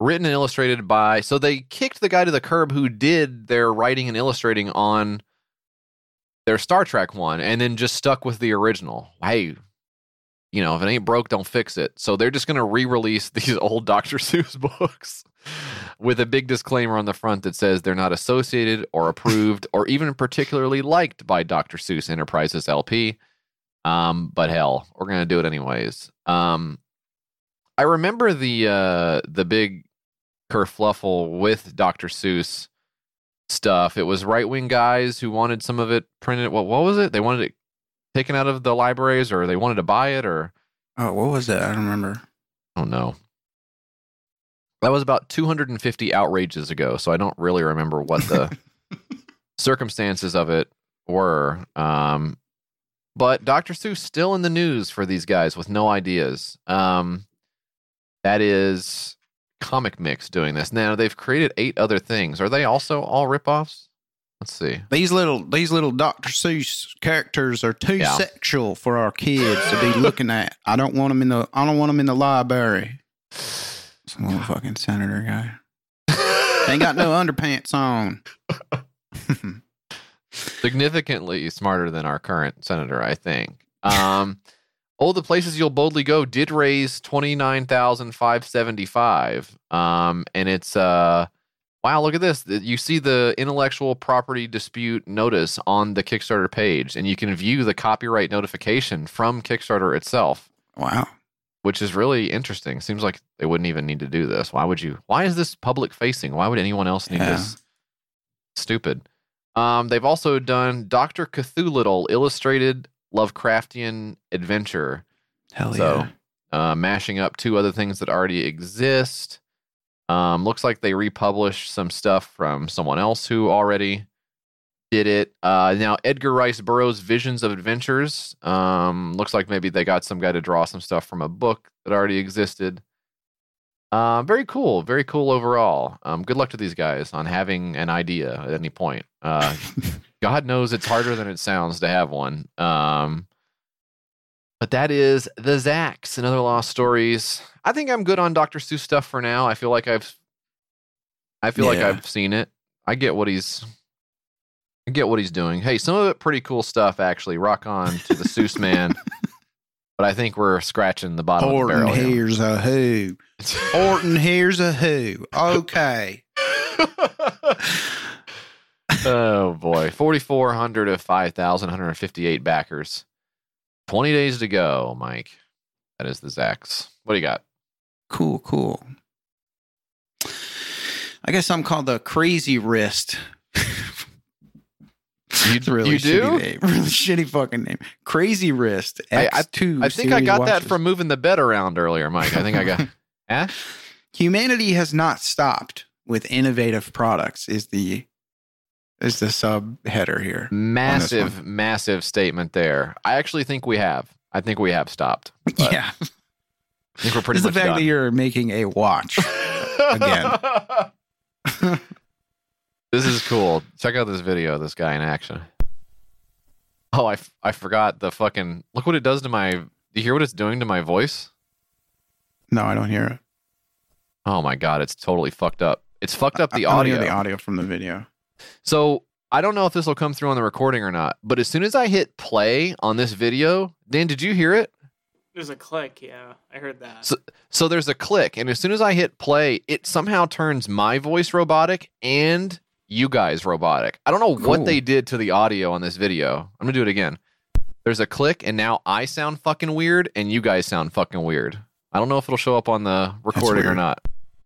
written and illustrated by. So they kicked the guy to the curb who did their writing and illustrating on their Star Trek one, and then just stuck with the original. Hey, you know, if it ain't broke, don't fix it. So they're just going to re-release [LAUGHS] these old Dr. Seuss books. [LAUGHS] with a big disclaimer on the front that says they're not associated or approved or even particularly liked by Dr. Seuss Enterprises LP. Um, but hell, we're gonna do it anyways. Um, I remember the uh, the big kerfluffle with Dr. Seuss stuff. It was right wing guys who wanted some of it printed. What what was it? They wanted it taken out of the libraries, or they wanted to buy it, or Oh, what was that? I don't remember. Oh no. That was about 250 outrages ago, so I don't really remember what the [LAUGHS] circumstances of it were. Um, but Dr. Seuss still in the news for these guys with no ideas. Um, that is ComicMix doing this. Now they've created eight other things. Are they also all ripoffs? Let's see. These little these little Dr. Seuss characters are too Yeah. sexual for our kids to be looking at. I don't want them in the I don't want them in the library. Some little [SIGHS] fucking senator guy. Ain't got no [LAUGHS] underpants on. [LAUGHS] [LAUGHS] significantly smarter than our current senator, I think. Um, oh, the places you'll boldly go did raise twenty nine thousand five seventy five. Um, and it's uh, wow, look at this. You see the intellectual property dispute notice on the Kickstarter page, and you can view the copyright notification from Kickstarter itself. Wow. Which is really interesting. Seems like they wouldn't even need to do this. Why would you? Why is this public facing? Why would anyone else need Yeah. this? Stupid. Um, they've also done Doctor Cthulhu illustrated Lovecraftian adventure. Hell so, uh, mashing up two other things that already exist. Um, looks like they republished some stuff from someone else who already did it. Uh, now Edgar Rice Burroughs' Visions of Adventures. Um, looks like maybe they got some guy to draw some stuff from a book that already existed. Uh, very cool, very cool overall. Um, good luck to these guys on having an idea at any point. Uh, [LAUGHS] God knows it's harder than it sounds to have one. Um, but that is the Zax and other lost stories. I think I'm good on Dr. Seuss stuff for now. I feel like I've, I feel like I've seen it. I get what he's, I get what he's doing. Hey, some of it pretty cool stuff actually. Rock on to the Seuss man. [LAUGHS] But I think we're scratching the bottom Horton, of the barrel. here. here's a who. Horton, [LAUGHS] here's a who. Okay. [LAUGHS] oh boy, forty four hundred of five thousand one hundred fifty eight backers. Twenty days to go, Mike. That is the Zax. What do you got? Cool, cool. I guess I'm called the crazy wrist. [LAUGHS] You, really you do? shitty name. [LAUGHS] Really shitty fucking name. Crazy wrist. I, I, X2 I think I got that from moving the bed around earlier, Mike. I think I got. huh? [LAUGHS] Eh? Humanity has not stopped with innovative products. Is the is the subheader here? Massive, massive statement there. I actually think we have. I think we have stopped. Yeah. I think we're pretty It's the fact done. that you're making a watch again. This is cool. Check out this video of this guy in action. Oh, I, f- I forgot the fucking. Look what it does to my. Do you hear what it's doing to my voice? No, I don't hear it. Oh my god, it's totally fucked up. It's fucked up the I don't audio. hear the audio from the video. So I don't know if this will come through on the recording or not, but as soon as I hit play on this video, Dan, did you hear it? There's a click, yeah. I heard that. So, so there's a click, and as soon as I hit play, it somehow turns my voice robotic and you guys robotic. I don't know what they did to the audio on this video. I'm gonna do it again. There's a click, and now I sound fucking weird, and you guys sound fucking weird. I don't know if it'll show up on the recording or not.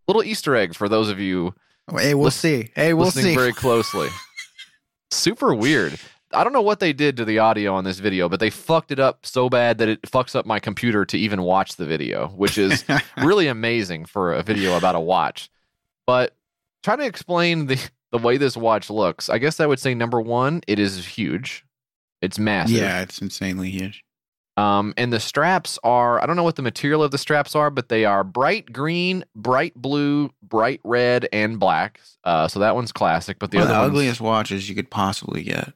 Little Easter egg for those of you oh, Hey, we'll Lis- see. Hey, we'll listening see. very closely. [LAUGHS] Super weird. I don't know what they did to the audio on this video, but they fucked it up so bad that it fucks up my computer to even watch the video, which is [LAUGHS] really amazing for a video about a watch. But trying to explain the the way this watch looks, I guess I would say number one, it is huge. It's massive. yeah, it's insanely huge. Um, and the straps are, I don't know what the material of the straps are, but they are bright green, bright blue, bright red, and black. Uh, so that one's classic, but the One other the ones, ugliest watches you could possibly get.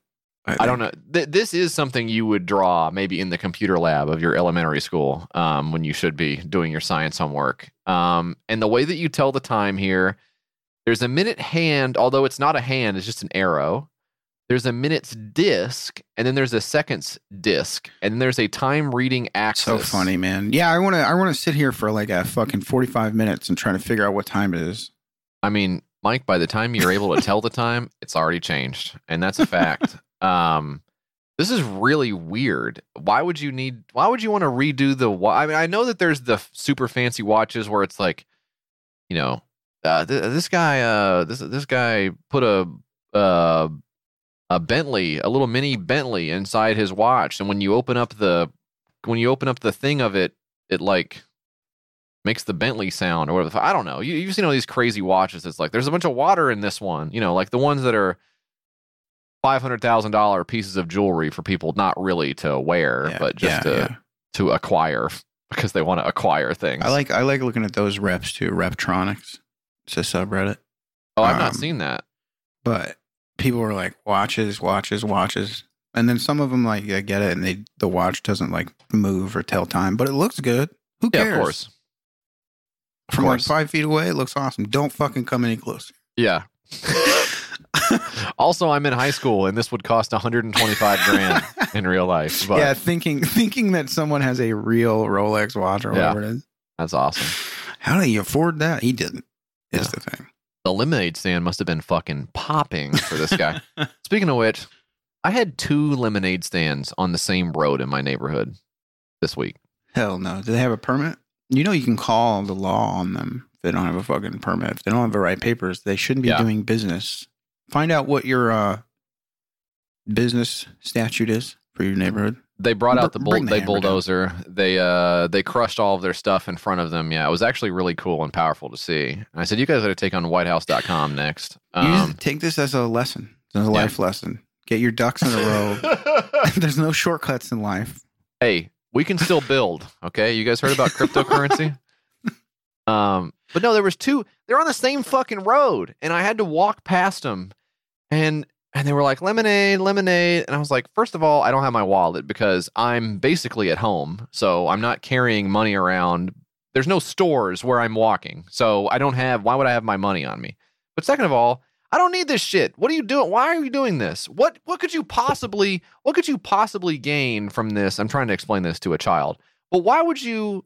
I don't know. Th- this is something you would draw maybe in the computer lab of your elementary school um, when you should be doing your science homework. Um, and the way that you tell the time here, there's a minute hand, although it's not a hand, it's just an arrow. There's a minute's disc, and then there's a seconds disc, and then there's a time reading axis. So funny, man. Yeah, I want to. I want to sit here for like a fucking forty-five minutes and try to figure out what time it is. I mean, Mike, by the time you're able to tell the time, [LAUGHS] it's already changed, and that's a fact. [LAUGHS] um, this is really weird. Why would you need? Why would you want to redo the? I mean, I know that there's the super fancy watches where it's like, you know, uh, th- this guy, uh, this this guy put a uh, a Bentley, a little mini Bentley inside his watch, and when you open up the when you open up the thing of it, it like makes the Bentley sound or whatever. the f- I don't know. You, you've seen all these crazy watches. It's like there's a bunch of water in this one. You know, like the ones that are five hundred thousand dollar pieces of jewelry for people not really to wear, Yeah, but just yeah, to yeah. to acquire because they want to acquire things. I like I like looking at those reps too. Reptronics. It's a subreddit. Oh, I've not um, seen that. But people were like watches, watches, watches, and then some of them like I get it, and they the watch doesn't like move or tell time, but it looks good. Who Yeah, cares? of course. Of From like five feet away, it looks awesome. Don't fucking come any closer. Yeah. also, I'm in high school, and this would cost 125 grand in real life. But yeah, thinking thinking that someone has a real Rolex watch or Yeah. whatever it is. that's awesome. How do you afford that? He didn't. Is the thing. The lemonade stand must have been fucking popping for this guy. [LAUGHS] Speaking of which, I had two lemonade stands on the same road in my neighborhood this week. Hell no. Do they have a permit? You know you can call the law on them if they don't have a fucking permit. If they don't have the right papers, they shouldn't be Yeah. doing business. Find out what your uh, business statute is for your neighborhood. They brought out the bull- the they hammer down. bulldozer. They uh they crushed all of their stuff in front of them. Yeah, it was actually really cool and powerful to see. And I said, you guys got to take on WhiteHouse.com next. Um, take this as a lesson, as a life lesson. Get your ducks in a row. [LAUGHS] [LAUGHS] There's no shortcuts in life. hey, we can still build. Okay, you guys heard about cryptocurrency? [LAUGHS] um, but no, there was two. They're on the same fucking road, and I had to walk past them, and and they were like lemonade, lemonade, and I was like, first of all, I don't have my wallet because I'm basically at home, so I'm not carrying money around. There's no stores where I'm walking, so I don't have. Why would I have my money on me? But second of all, I don't need this shit. What are you doing? Why are you doing this? What what could you possibly what could you possibly gain from this? I'm trying to explain this to a child. But why would you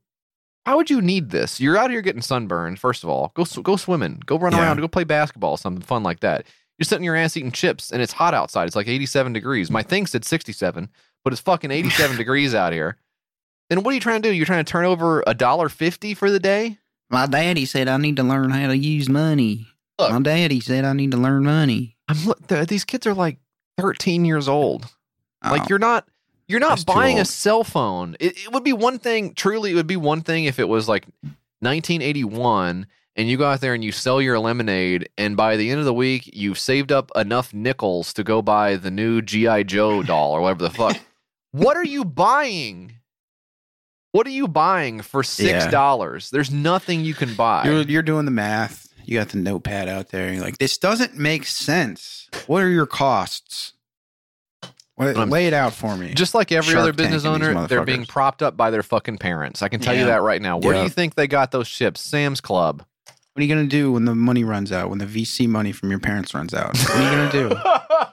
why would you need this? You're out here getting sunburned. First of all, go go swimming, go run Yeah. around, go play basketball, something fun like that. You're sitting your ass eating chips, and it's hot outside. It's like 87 degrees. My thing said 67, but it's fucking 87 [LAUGHS] degrees out here. Then what are you trying to do? You're trying to turn over a dollar fifty for the day? My daddy said I need to learn how to use money. My daddy said I need to learn money. I'm look, th- these kids are like 13 years old. Oh. Like Oh. you're not you're not buying a cell phone. It, it would be one thing. Truly, it would be one thing if it was like 1981 and you go out there and you sell your lemonade, and by the end of the week you've saved up enough nickels to go buy the new GI Joe [LAUGHS] doll or whatever the fuck. what are you buying? What are you buying for six Yeah. dollars? There's nothing you can buy. You're, you're doing the math. You got the notepad out there. You're like, this doesn't make sense. What are your costs? I'm- lay it out for me. Just like every Shark other business Tank and these owner, they're being propped up by their fucking parents. I can tell you that right now. Where do you think they got those ships? Sam's Club. What are you gonna do when the money runs out? When the VC money from your parents runs out? What are you gonna do? [LAUGHS]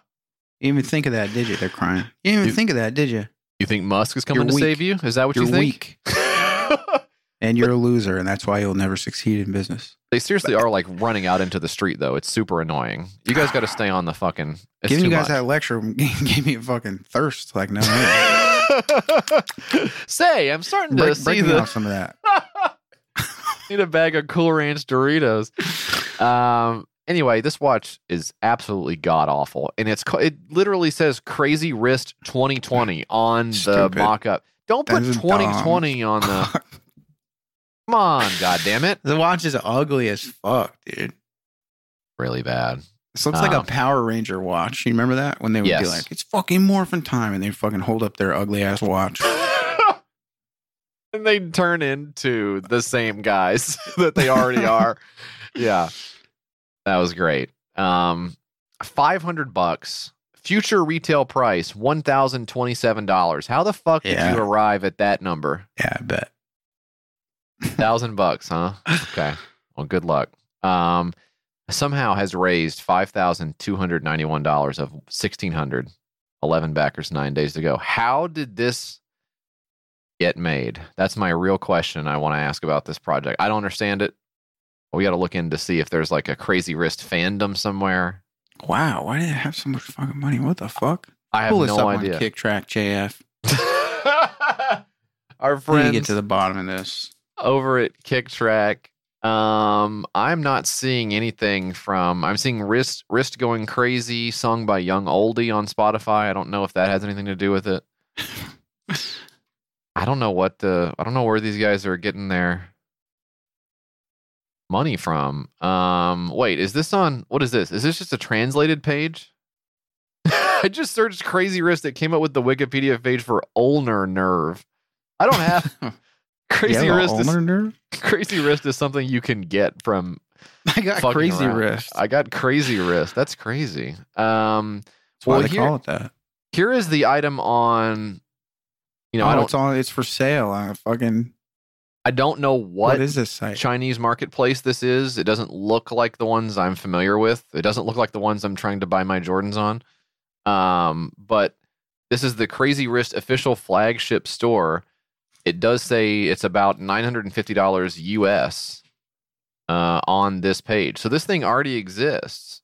You didn't even think of that, did you? They're crying. You didn't even You- think of that, did you? You think Musk is coming You're to weak. save you? Is that what You're you think? weak. [LAUGHS] and you're a loser, and that's why you'll never succeed in business. They seriously are like running out into the street though. It's super annoying. You guys got to stay on the fucking. It's Giving you guys much. that lecture [LAUGHS] gave me a fucking thirst. Like no, no. Say, I'm starting to break, see break me the off some of that. [LAUGHS] need a bag of Cool Ranch Doritos. Um. Anyway, this watch is absolutely god awful, and it's it literally says "Crazy Wrist 2020" on the Stupid. mock-up. Don't put That is 2020 on the. [LAUGHS] Come on, god damn it! The watch is ugly as fuck, dude. Really bad. This looks like a Um, Power Ranger watch. You remember that when they would be like, "It's fucking morphin time," and they fucking hold up their ugly ass watch. [LAUGHS] and they turn into the same guys [LAUGHS] that they already are. yeah. That was great. Um 500 bucks. Future retail price $1,027. How the fuck did Yeah. you arrive at that number? Yeah, I bet. 1000 bucks, huh? Okay. Well, good luck. Um somehow has raised $5,291 of 1600 11 backers 9 days to go. How did this get made? That's my real question I want to ask about this project. I don't understand it. We got to look in to see if there's like a Crazy Wrist fandom somewhere. Wow, why do they have so much fucking money? What the fuck? I have Pull this no up idea. on Kicktraq JF. [LAUGHS] Our We need to friends get to the bottom of this. over at Kicktraq. Um, I'm not seeing anything from. I'm seeing wrist wrist going crazy, sung by Young Oldie on Spotify. I don't know if that has anything to do with it. I don't know what the. I don't know where these guys are getting their money from. Um, wait, is this on? What is this? Is this just a translated page? [LAUGHS] I just searched Crazy Wrist. It came up with the Wikipedia page for ulnar nerve. I don't have [LAUGHS] [LAUGHS] Crazy a Wrist. Is, ulnar nerve? Crazy Wrist is something you can get from. I got crazy around. wrist. I got Crazy Wrist. That's crazy. Um, That's why well, they here, call it that. here is the item on. You know, oh, I don't. it's on. It's for sale a fucking. I don't know what, what is this site? Chinese marketplace this is. It doesn't look like the ones I'm familiar with. It doesn't look like the ones I'm trying to buy my Jordans on. Um, but this is the Crazy Wrist official flagship store. It does say it's about $950 US uh, on this page. So this thing already exists.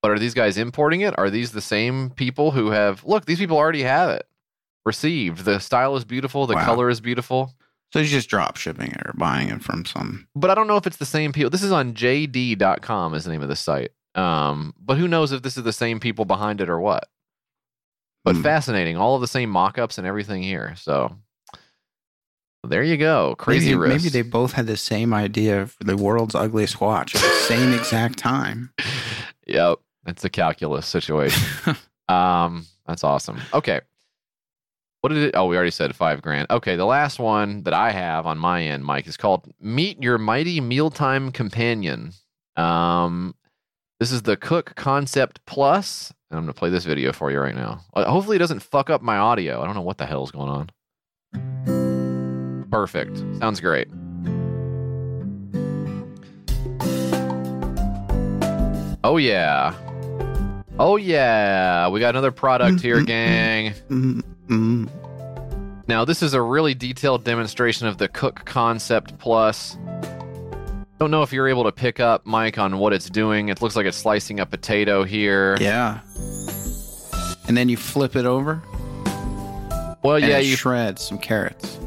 But are these guys importing it? Are these the same people who have look, these people already have it received. The style is beautiful, the Wow. color is beautiful. So he's just drop shipping it or buying it from some. but I don't know if it's the same people. This is on JD.com is the name of the site. Um, but who knows if this is the same people behind it or what? But Hmm. fascinating, all of the same mock-ups and everything here. So there you go, crazy maybe, maybe they both had the same idea for the world's ugliest watch at the same exact time. [LAUGHS] Yep, it's a calculus situation. [LAUGHS] um, that's awesome. Okay, what did it? Oh, we already said five grand. Okay, the last one that I have on my end, Mike, is called "Meet Your Mighty Mealtime Companion." Um, this is the Cook Concept Plus, and I'm gonna play this video for you right now. Uh, Hopefully, it doesn't fuck up my audio. I don't know what the hell's going on. Perfect. Sounds great. Oh yeah. Oh yeah. We got another product here, gang. Mm. Now, this is a really detailed demonstration of the Cook Concept Plus. Don't know if you're able to pick up, Mike, on what it's doing. It looks like it's slicing a potato here. Yeah. And then you flip it over. Well, yeah, you. shred some carrots.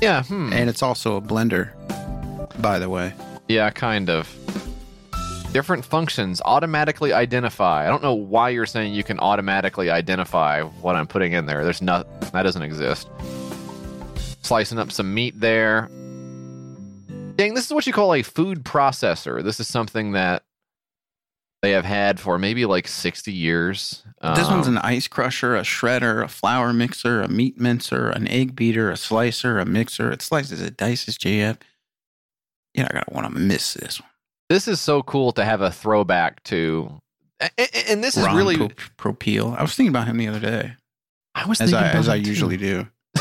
yeah, hmm. And it's also a blender, by the way. Yeah, kind of. Different functions automatically identify. I don't know why you're saying you can automatically identify what I'm putting in there. There's not that doesn't exist. Slicing up some meat there. Dang, this is what you call a food processor. This is something that they have had for maybe like 60 years. this one's Um, an ice crusher, a shredder, a flour mixer, a meat mincer, an egg beater, a slicer, a mixer. It slices, it dices, JF. You're not going to want to miss this one. This is so cool to have a throwback to a- a- and this is really Pro- Popeil. I was thinking about him the other day, I was as thinking I, about as I too. usually do. [LAUGHS]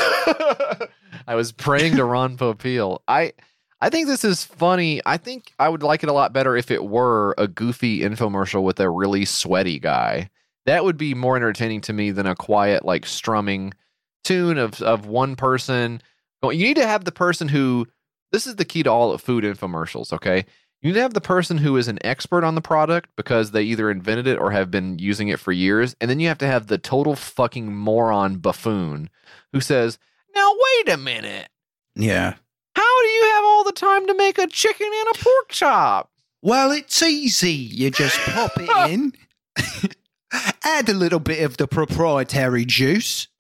I was praying to Ron Popeil. I I think this is funny. I think I would like it a lot better if it were a goofy infomercial with a really sweaty guy. That would be more entertaining to me than a quiet, like strumming tune of of one person. going- You need to have the person who. This is the key to all of food infomercials. Okay, you need to have the person who is an expert on the product because they either invented it or have been using it for years, and then you have to have the total fucking moron buffoon who says, "Now wait a minute." Yeah. How do you have all the time to make a chicken and a pork chop? Well, it's easy. You just pop it [LAUGHS] in, [LAUGHS] add a little bit of the proprietary juice. [LAUGHS]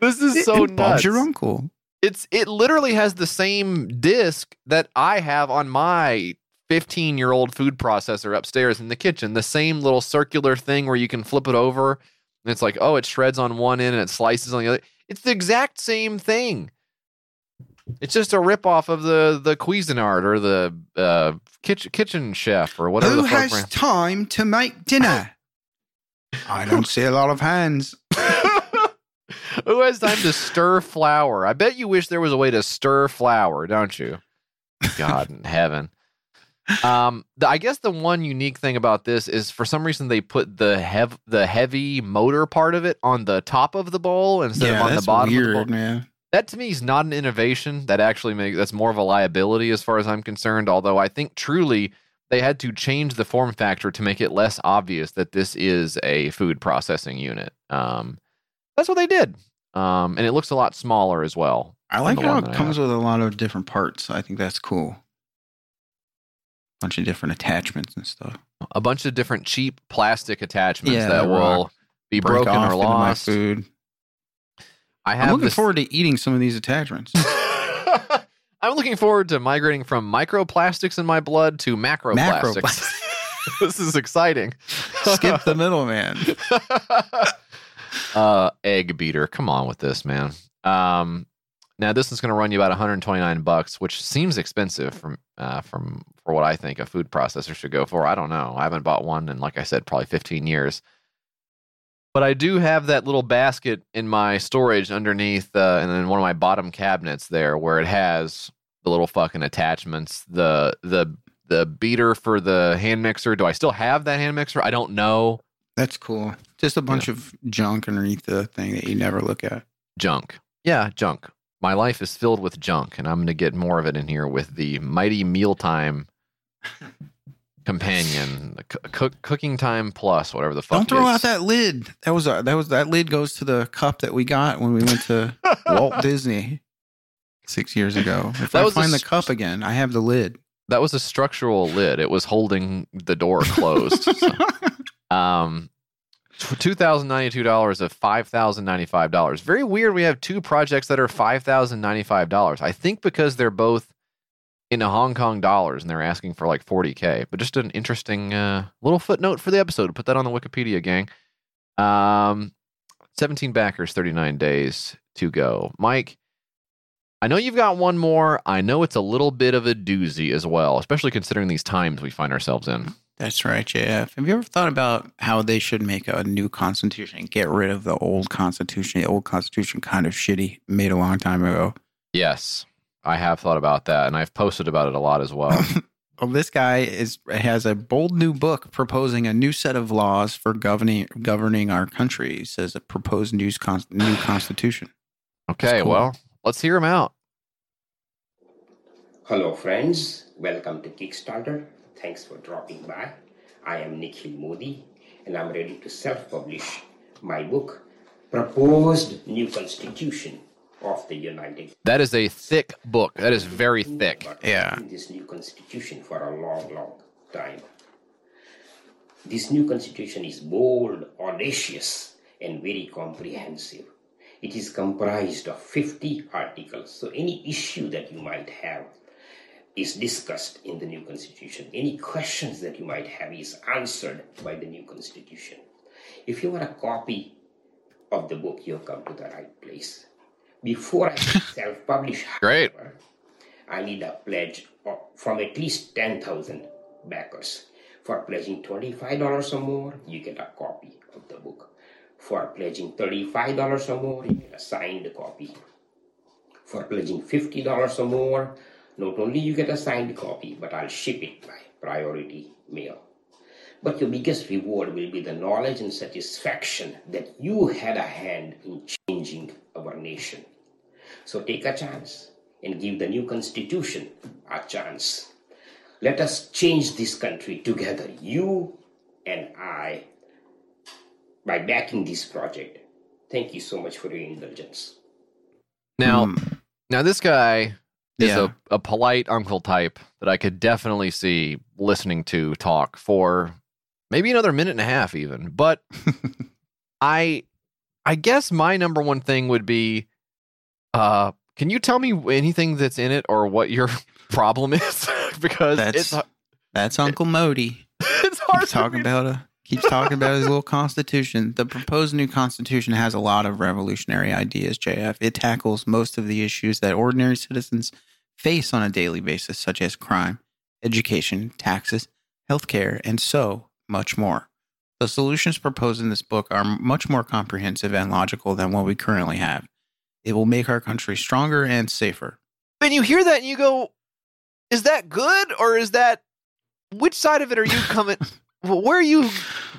This is so and Bob's nuts. your uncle. It's it literally has the same disc that I have on my 15 year old food processor upstairs in the kitchen. The same little circular thing where you can flip it over and it's like, oh, it shreds on one end and it slices on the other. It's the exact same thing. It's just a ripoff of the the Cuisinart or the uh, kitchen kitchen chef or whatever Who has time to make dinner? [LAUGHS] I don't see a lot of hands. [LAUGHS] [LAUGHS] Who has time to stir flour? I bet you wish there was a way to stir flour, don't you? God in heaven. Um, the, I guess the one unique thing about this is for some reason they put the hev- the heavy motor part of it on the top of the bowl instead of on the bottom weird, of the bowl. man. That to me is not an innovation. That actually makes that's more of a liability as far as I'm concerned. Although I think truly they had to change the form factor to make it less obvious that this is a food processing unit. Um, that's what they did, um, and it looks a lot smaller as well. I like how it comes with a lot of different parts. I think that's cool. A bunch of different attachments and stuff. a bunch of different cheap plastic attachments Yeah, that will be broken or lost. food. I I'm have looking this- forward to eating some of these attachments. [LAUGHS] I'm looking forward to migrating from microplastics in my blood to macroplastics. Macroplastics. [LAUGHS] this is exciting. Skip the middleman. [LAUGHS] uh, egg beater. Come on with this, man. Um, now this is going to run you about 129 bucks, which seems expensive from uh, from for what I think a food processor should go for. I don't know. I haven't bought one in, like I said, probably 15 years. But I do have that little basket in my storage underneath, uh, and then one of my bottom cabinets there, where it has the little fucking attachments, the the the beater for the hand mixer. Do I still have that hand mixer? I don't know. That's cool. Just a bunch of junk underneath the thing that you never look at. junk. Yeah, junk. My life is filled with junk, and I'm going to get more of it in here with the Mighty Mealtime [LAUGHS] Companion, cook, Cooking Time Plus, whatever the fuck. Don't throw out that lid. That was a, that was that lid goes to the cup that we got when we went to [LAUGHS] Walt Disney six years ago. [LAUGHS] If That I was a find the cup again, I have the lid. That was a structural lid. It was holding the door closed. So, um, two thousand ninety-two dollars of five thousand ninety-five dollars. Very weird. We have two projects that are five thousand ninety-five dollars. I think because they're both in Hong Kong dollars and they're asking for like forty k. But just an interesting uh, little footnote for the episode. Put that on the Wikipedia, gang. Um, seventeen backers, thirty-nine days to go. Mike. I know you've got one more. I know it's a little bit of a doozy as well, especially considering these times we find ourselves in. That's right, JF. Have you ever thought about how they should make a new constitution and get rid of the old constitution? The old constitution kind of shitty, made a long time ago. Yes, I have thought about that, and I've posted about it a lot as well. [LAUGHS] Well, this guy is has a bold new book proposing a new set of laws for governing governing our country. He says a proposed new, con- new constitution. Okay, cool. well, let's hear him out. Hello, friends. Welcome to Kickstarter. Thanks for dropping by. I am Nikhil Modi, and I'm ready to self publish my book, Proposed New Constitution of the United That is a thick book. That is very thick. Yeah. this new constitution for a long, long time. This new constitution is bold, audacious, and very comprehensive. It is comprised of 50 articles, so any issue that you might have is discussed in the new constitution. Any questions that you might have is answered by the new constitution. If you want a copy of the book, you've come to the right place. Before I [LAUGHS] self publish, Great. I need a pledge from at least 10,000 backers. For pledging $25 or more, you get a copy of the book. For pledging $35 or more, you get a signed copy. For pledging $50 or more, not only you get a signed copy, but I'll ship it by priority mail. But your biggest reward will be the knowledge and satisfaction that you had a hand in changing our nation. So take a chance and give the new constitution a chance. Let us change this country together, you and I, by backing this project. Thank you so much for your indulgence. Now, hmm. now this guy is Yeah. a, a polite uncle type that I could definitely see listening to talk for maybe another minute and a half, even. But [LAUGHS] I, I guess my number one thing would be, uh, can you tell me anything that's in it or what your [LAUGHS] problem is? [LAUGHS] because That's it's that's Uncle Modi. it's hard talking about a keeps talking about his little constitution. The proposed new constitution has a lot of revolutionary ideas, JF. It tackles most of the issues that ordinary citizens face on a daily basis, such as crime, education, taxes, healthcare, and so much more. The solutions proposed in this book are much more comprehensive and logical than what we currently have. It will make our country stronger and safer. and you hear that and you go, is that good or is that which side of it are you coming? [LAUGHS] where are you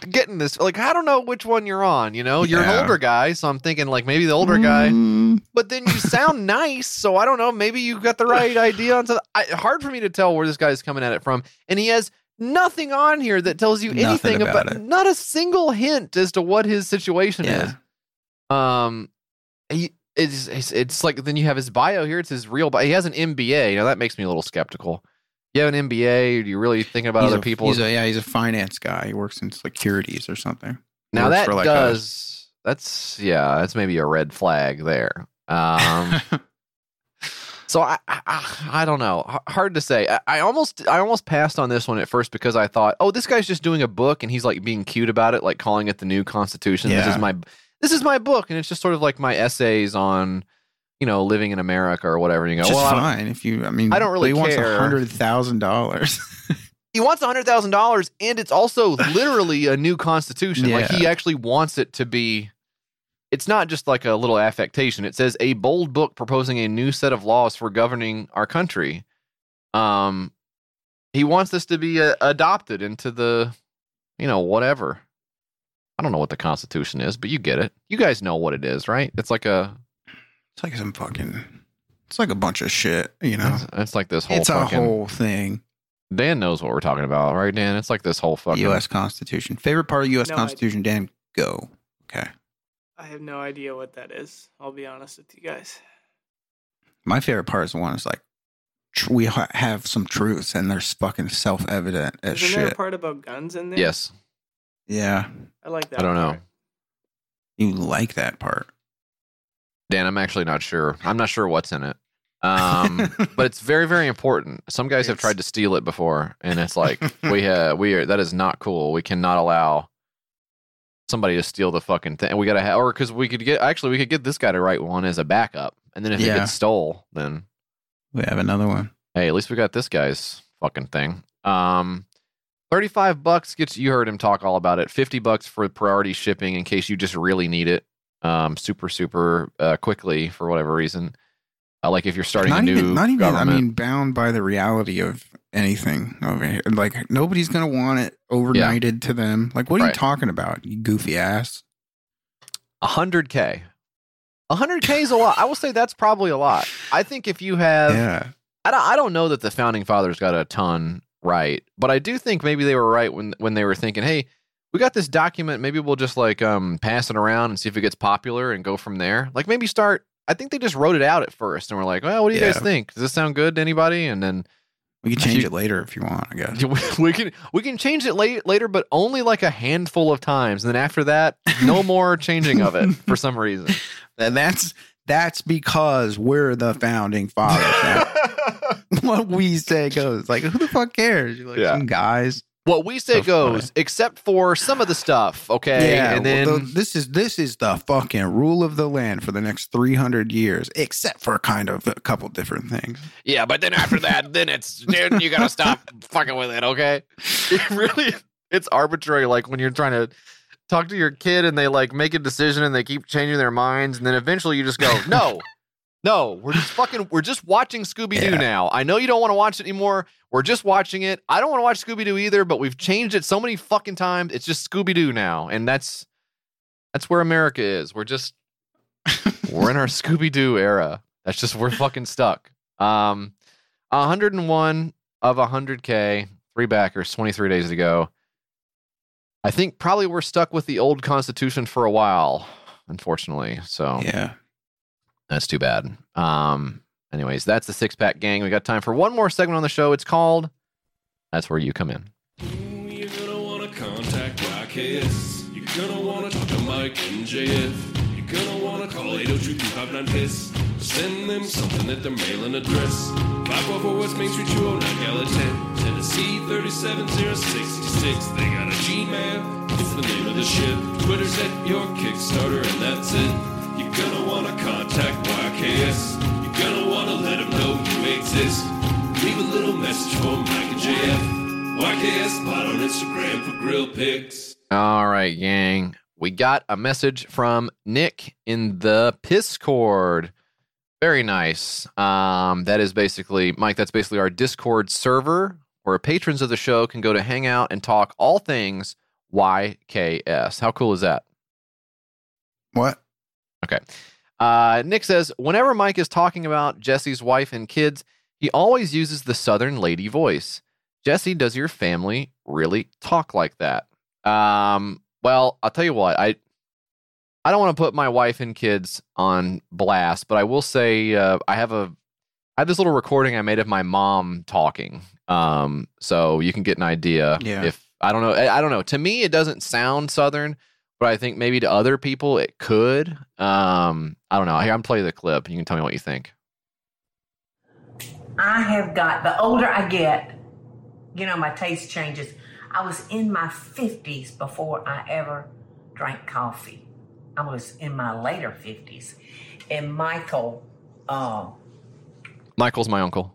getting this. Like, I don't know which one you're on. You know, you're Yeah. an older guy, so I'm thinking like maybe the older guy. Mm, But then you sound [LAUGHS] nice, so I don't know. Maybe you got the right idea. On something. I, hard for me to tell where this guy's coming at it from, and he has nothing on here that tells you Nothing anything about about, it. not a single hint as to what his situation Yeah. is. Um, he it's, it's it's like then you have his bio here. It's his real bio. He has an MBA. Now that makes me a little skeptical. You have an MBA. Are you really thinking about he's other a, people? He's a, yeah, he's a finance guy. He works in securities or something. now that like a- does that's yeah, that's maybe a red flag there. Um, [LAUGHS] so I, I I don't know. H- Hard to say. I, I almost I almost passed on this one at first because I thought, oh, this guy's just doing a book and he's like being cute about it, like calling it the new Constitution. This is my this is my book, and it's just sort of like my essays on you know living in America or whatever. And you go, well, fine if you. I mean, I don't really He wants care. a hundred thousand dollars. [LAUGHS] he wants a hundred thousand dollars, and it's also literally a new constitution. Like he actually wants it to be. It's not just like a little affectation. It says a bold book proposing a new set of laws for governing our country. Um, he wants this to be uh, adopted into the, you know, whatever. I don't know what the Constitution is, but you get it. You guys know what it is, right? It's like a. It's like some fucking. It's like a bunch of shit. You know. It's, it's like this whole. It's a whole thing. Dan knows what we're talking about, right, Dan? It's like this whole fucking. U.S. Constitution. Favorite part of U.S. No, I- Constitution. Dan, go. Okay. I have no idea what that is. I'll be honest with you guys. My favorite part is the one is like, tr- we ha- have some truths and they're fucking self evident as Isn't there a shit. part about guns in there? Yes. Yeah. I like that. I don't know. You like that part. Dan, I'm actually not sure. I'm not sure what's in it. Um, [LAUGHS] but it's very, very important. Some guys have tried to steal it before, and it's like we have [LAUGHS] we are that is not cool. We cannot allow somebody to steal the fucking thing. We gotta have, or because we could get actually we could get this guy to write one as a backup, and then if it gets stole, then We have another one. hey, at least we got this guy's fucking thing. Um, thirty-five bucks gets you heard him talk all about it. Fifty bucks for priority shipping in case you just really need it, um, super super uh, quickly for whatever reason. Uh, like if you're starting not a new even, not even. I mean, bound by the reality of anything over here. Like nobody's gonna want it overnighted to them. Like, what are Right. you talking about? You goofy ass. hundred k. hundred k is a lot. I will say that's probably a lot. I think if you have, Yeah. I don't, I don't know that the founding fathers got a ton right, but I do think maybe they were right when when they were thinking, hey, we got this document. Maybe we'll just like um pass it around and see if it gets popular and go from there. Like maybe start. I think they just wrote it out at first and we're like, well, what do you guys think? Does this sound good to anybody? And then We can change you- it later if you want. I guess. [LAUGHS] we can we can change it late, later, but only like a handful of times. And then after that, no [LAUGHS] more changing of it for some reason. [LAUGHS] And that's that's because we're the founding fathers. what we say goes. Like, who the fuck cares? You're like Yeah. some guys. What we say So goes, except for some of the stuff, okay? yeah, and then well, the- this is this is the fucking rule of the land for the next three hundred years, except for kind of a couple different things. yeah, but then after that, [LAUGHS] then it's dude, you gotta stop fucking with it, okay? [LAUGHS] It really, it's arbitrary. Like when you're trying to talk to your kid and they like make a decision and they keep changing their minds, and then eventually you just go, no. No, we're just fucking. We're just watching Scooby Doo Yeah. now. I know you don't want to watch it anymore. We're just watching it. I don't want to watch Scooby Doo either, but we've changed it so many fucking times. It's just Scooby Doo now, and that's that's where America is. We're just we're in our [LAUGHS] Scooby Doo era. That's just we're fucking stuck. Um, 101 of 100k, three backers, 23 days to go. I think probably we're stuck with the old Constitution for a while, unfortunately. So Yeah, that's too bad. Um, anyways, that's the six pack gang. We got time for one more segment on the show. It's called That's Where You Come In. You're gonna wanna contact YKS. You're gonna wanna talk to Mike and JF. You're gonna wanna call 802 piss Send them something at their mailing address. 544 West Main Street, 209 Gallatin. Tennessee 37066. They got a Gmail. It's the name of the ship. Twitter's at your Kickstarter, and that's it. You're gonna wanna contact YKS. You're gonna wanna let them know you exist. Leave a little message for Mike and JF. YKS Pod on Instagram for grill pics. All right, gang. We got a message from Nick in the Discord. Very nice. Um, that is basically, Mike, that's basically our Discord server where patrons of the show can go to hang out and talk all things YKS. How cool is that? What? Okay. Uh, Nick says, whenever Mike is talking about Jesse's wife and kids, he always uses the Southern lady voice. Jesse, does your family really talk like that? Um, well, I'll tell you what, I I don't want to put my wife and kids on blast, but I will say uh, I have a I have this little recording I made of my mom talking. Um, so you can get an idea Yeah. if I don't know. I, I don't know. To me, it doesn't sound Southern, but I think maybe to other people it could. Um, I don't know. Here, I'm playing the clip. You can tell me what you think. I have got, the older I get, you know, my taste changes. I was in my 50s before I ever drank coffee. I was in my later 50s. And Michael, uh, Michael's my uncle.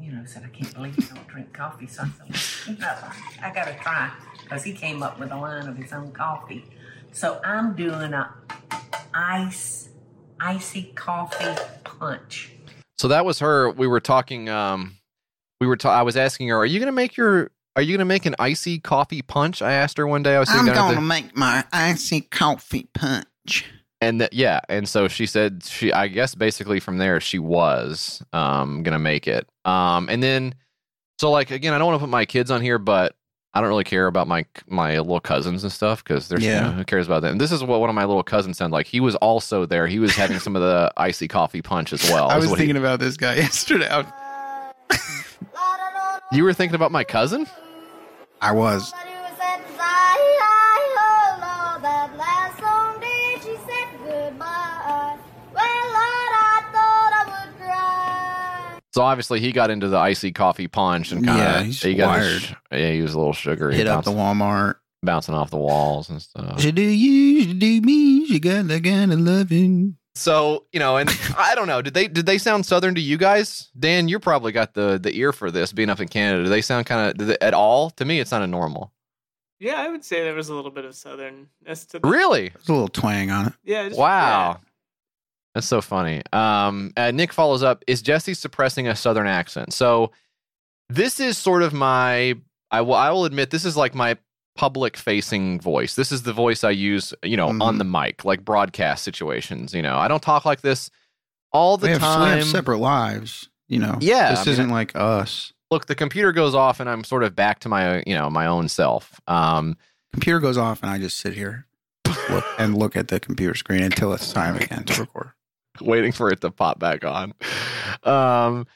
you know, said, I can't believe you don't drink coffee. So I said, "Well, I got to try because he came up with a line of his own coffee. So I'm doing a ice, icy coffee punch. So that was her. We were talking. Um, we were. Ta- I was asking her, "Are you gonna make your? Are you gonna make an icy coffee punch?" I asked her one day. I was. I'm down gonna the- make my icy coffee punch. and that yeah and so she said she i guess basically from there she was um gonna make it um and then so like again i don't want to put my kids on here but i don't really care about my my little cousins and stuff because there's Yeah. you know, who cares about that and this is what one of my little cousins sounded like he was also there he was having some of the [LAUGHS] icy coffee punch as well I was what he- thinking about this guy [LAUGHS] yesterday. You were thinking about my cousin I was. So obviously he got into the icy coffee punch and kind of Yeah, he's he got wired. sh- yeah he was a little sugary Hit up the Walmart. bouncing off the walls and stuff She do you, she do me, she got that kind of loving. So you know, and [LAUGHS] I don't know. Did they did they sound southern to you guys? Dan, you probably got the the ear for this, being up in Canada. Do they sound kind of at all? To me, it sounded normal. Yeah, I would say there was a little bit of southernness to the Really? There's a little twang on it. Yeah. Just, Wow, that's so funny. Um, uh, Nick follows up: Is Jesse suppressing a southern accent? So this is sort of my. I will. I will admit this is like my public facing voice. This is the voice I use, you know, on the mic, like broadcast situations. You know, I don't talk like this all the we, have, we time. have separate lives, you know. Yeah, This I isn't like us. look the computer goes off and i'm sort of back to my you know my own self um Computer goes off and I just sit here look, and look at the computer screen until it's time again to record. [LAUGHS] waiting for it to pop back on. Um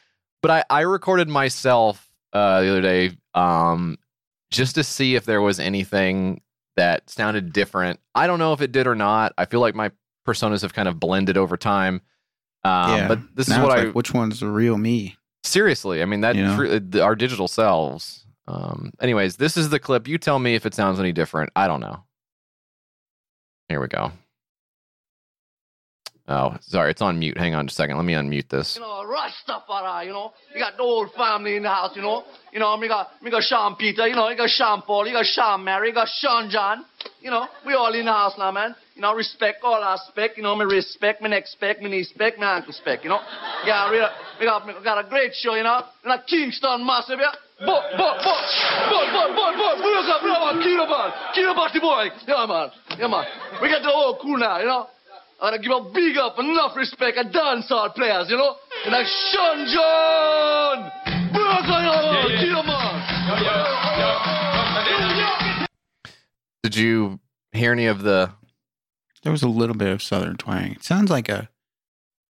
but i i recorded myself uh the other day um just to see if there was anything that sounded different. I don't know if it did or not. I feel like my personas have kind of blended over time. Um yeah. but this Now is what i like, which one's the real me? seriously. I mean that You know? our digital selves. Um anyways this is the clip. You tell me if it sounds any different. I don't know. Here we go oh sorry it's on mute hang on just a second let me unmute this You know, Rastafari, you know. You got the whole family in the house, you know. You know, me got me got Sean Peter, you know, you got Sean Paul, you got Sean Mary, you got Sean John. You know, we all in the house now, man. You know, respect all aspect, you know, me respect, me next spec, me knee spec, me ankle spec, you know. Yeah, we, we got we got a great show, you know. You know, Kingston massive, yeah. But, but, but, but, but, but, but, we got, we got Kiloban, Kiloban the boy. Yeah, man, yeah, man. We got the whole crew now, you know. I gotta give a big up, enough respect, a dancehall players, you know? And I shun John! did you hear any of the There was a little bit of southern twang. It sounds like a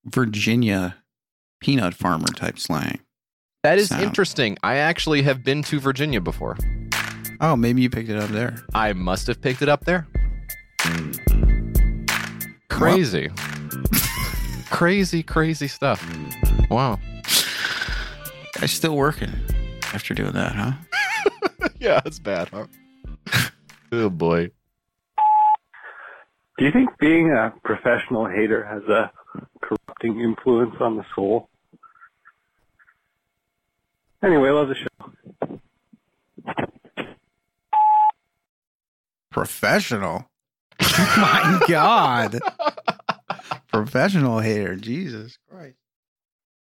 Virginia peanut farmer type slang. that is sound. interesting i actually have been to virginia before Oh, maybe you picked it up there. i must have picked it up there crazy [LAUGHS] crazy crazy stuff wow Guy's still working after doing that, huh? [LAUGHS] yeah it's bad huh [LAUGHS] oh boy Do you think being a professional hater has a corrupting influence on the soul? Anyway, love the show. Professional. [LAUGHS] My God. [LAUGHS] Professional hater. Jesus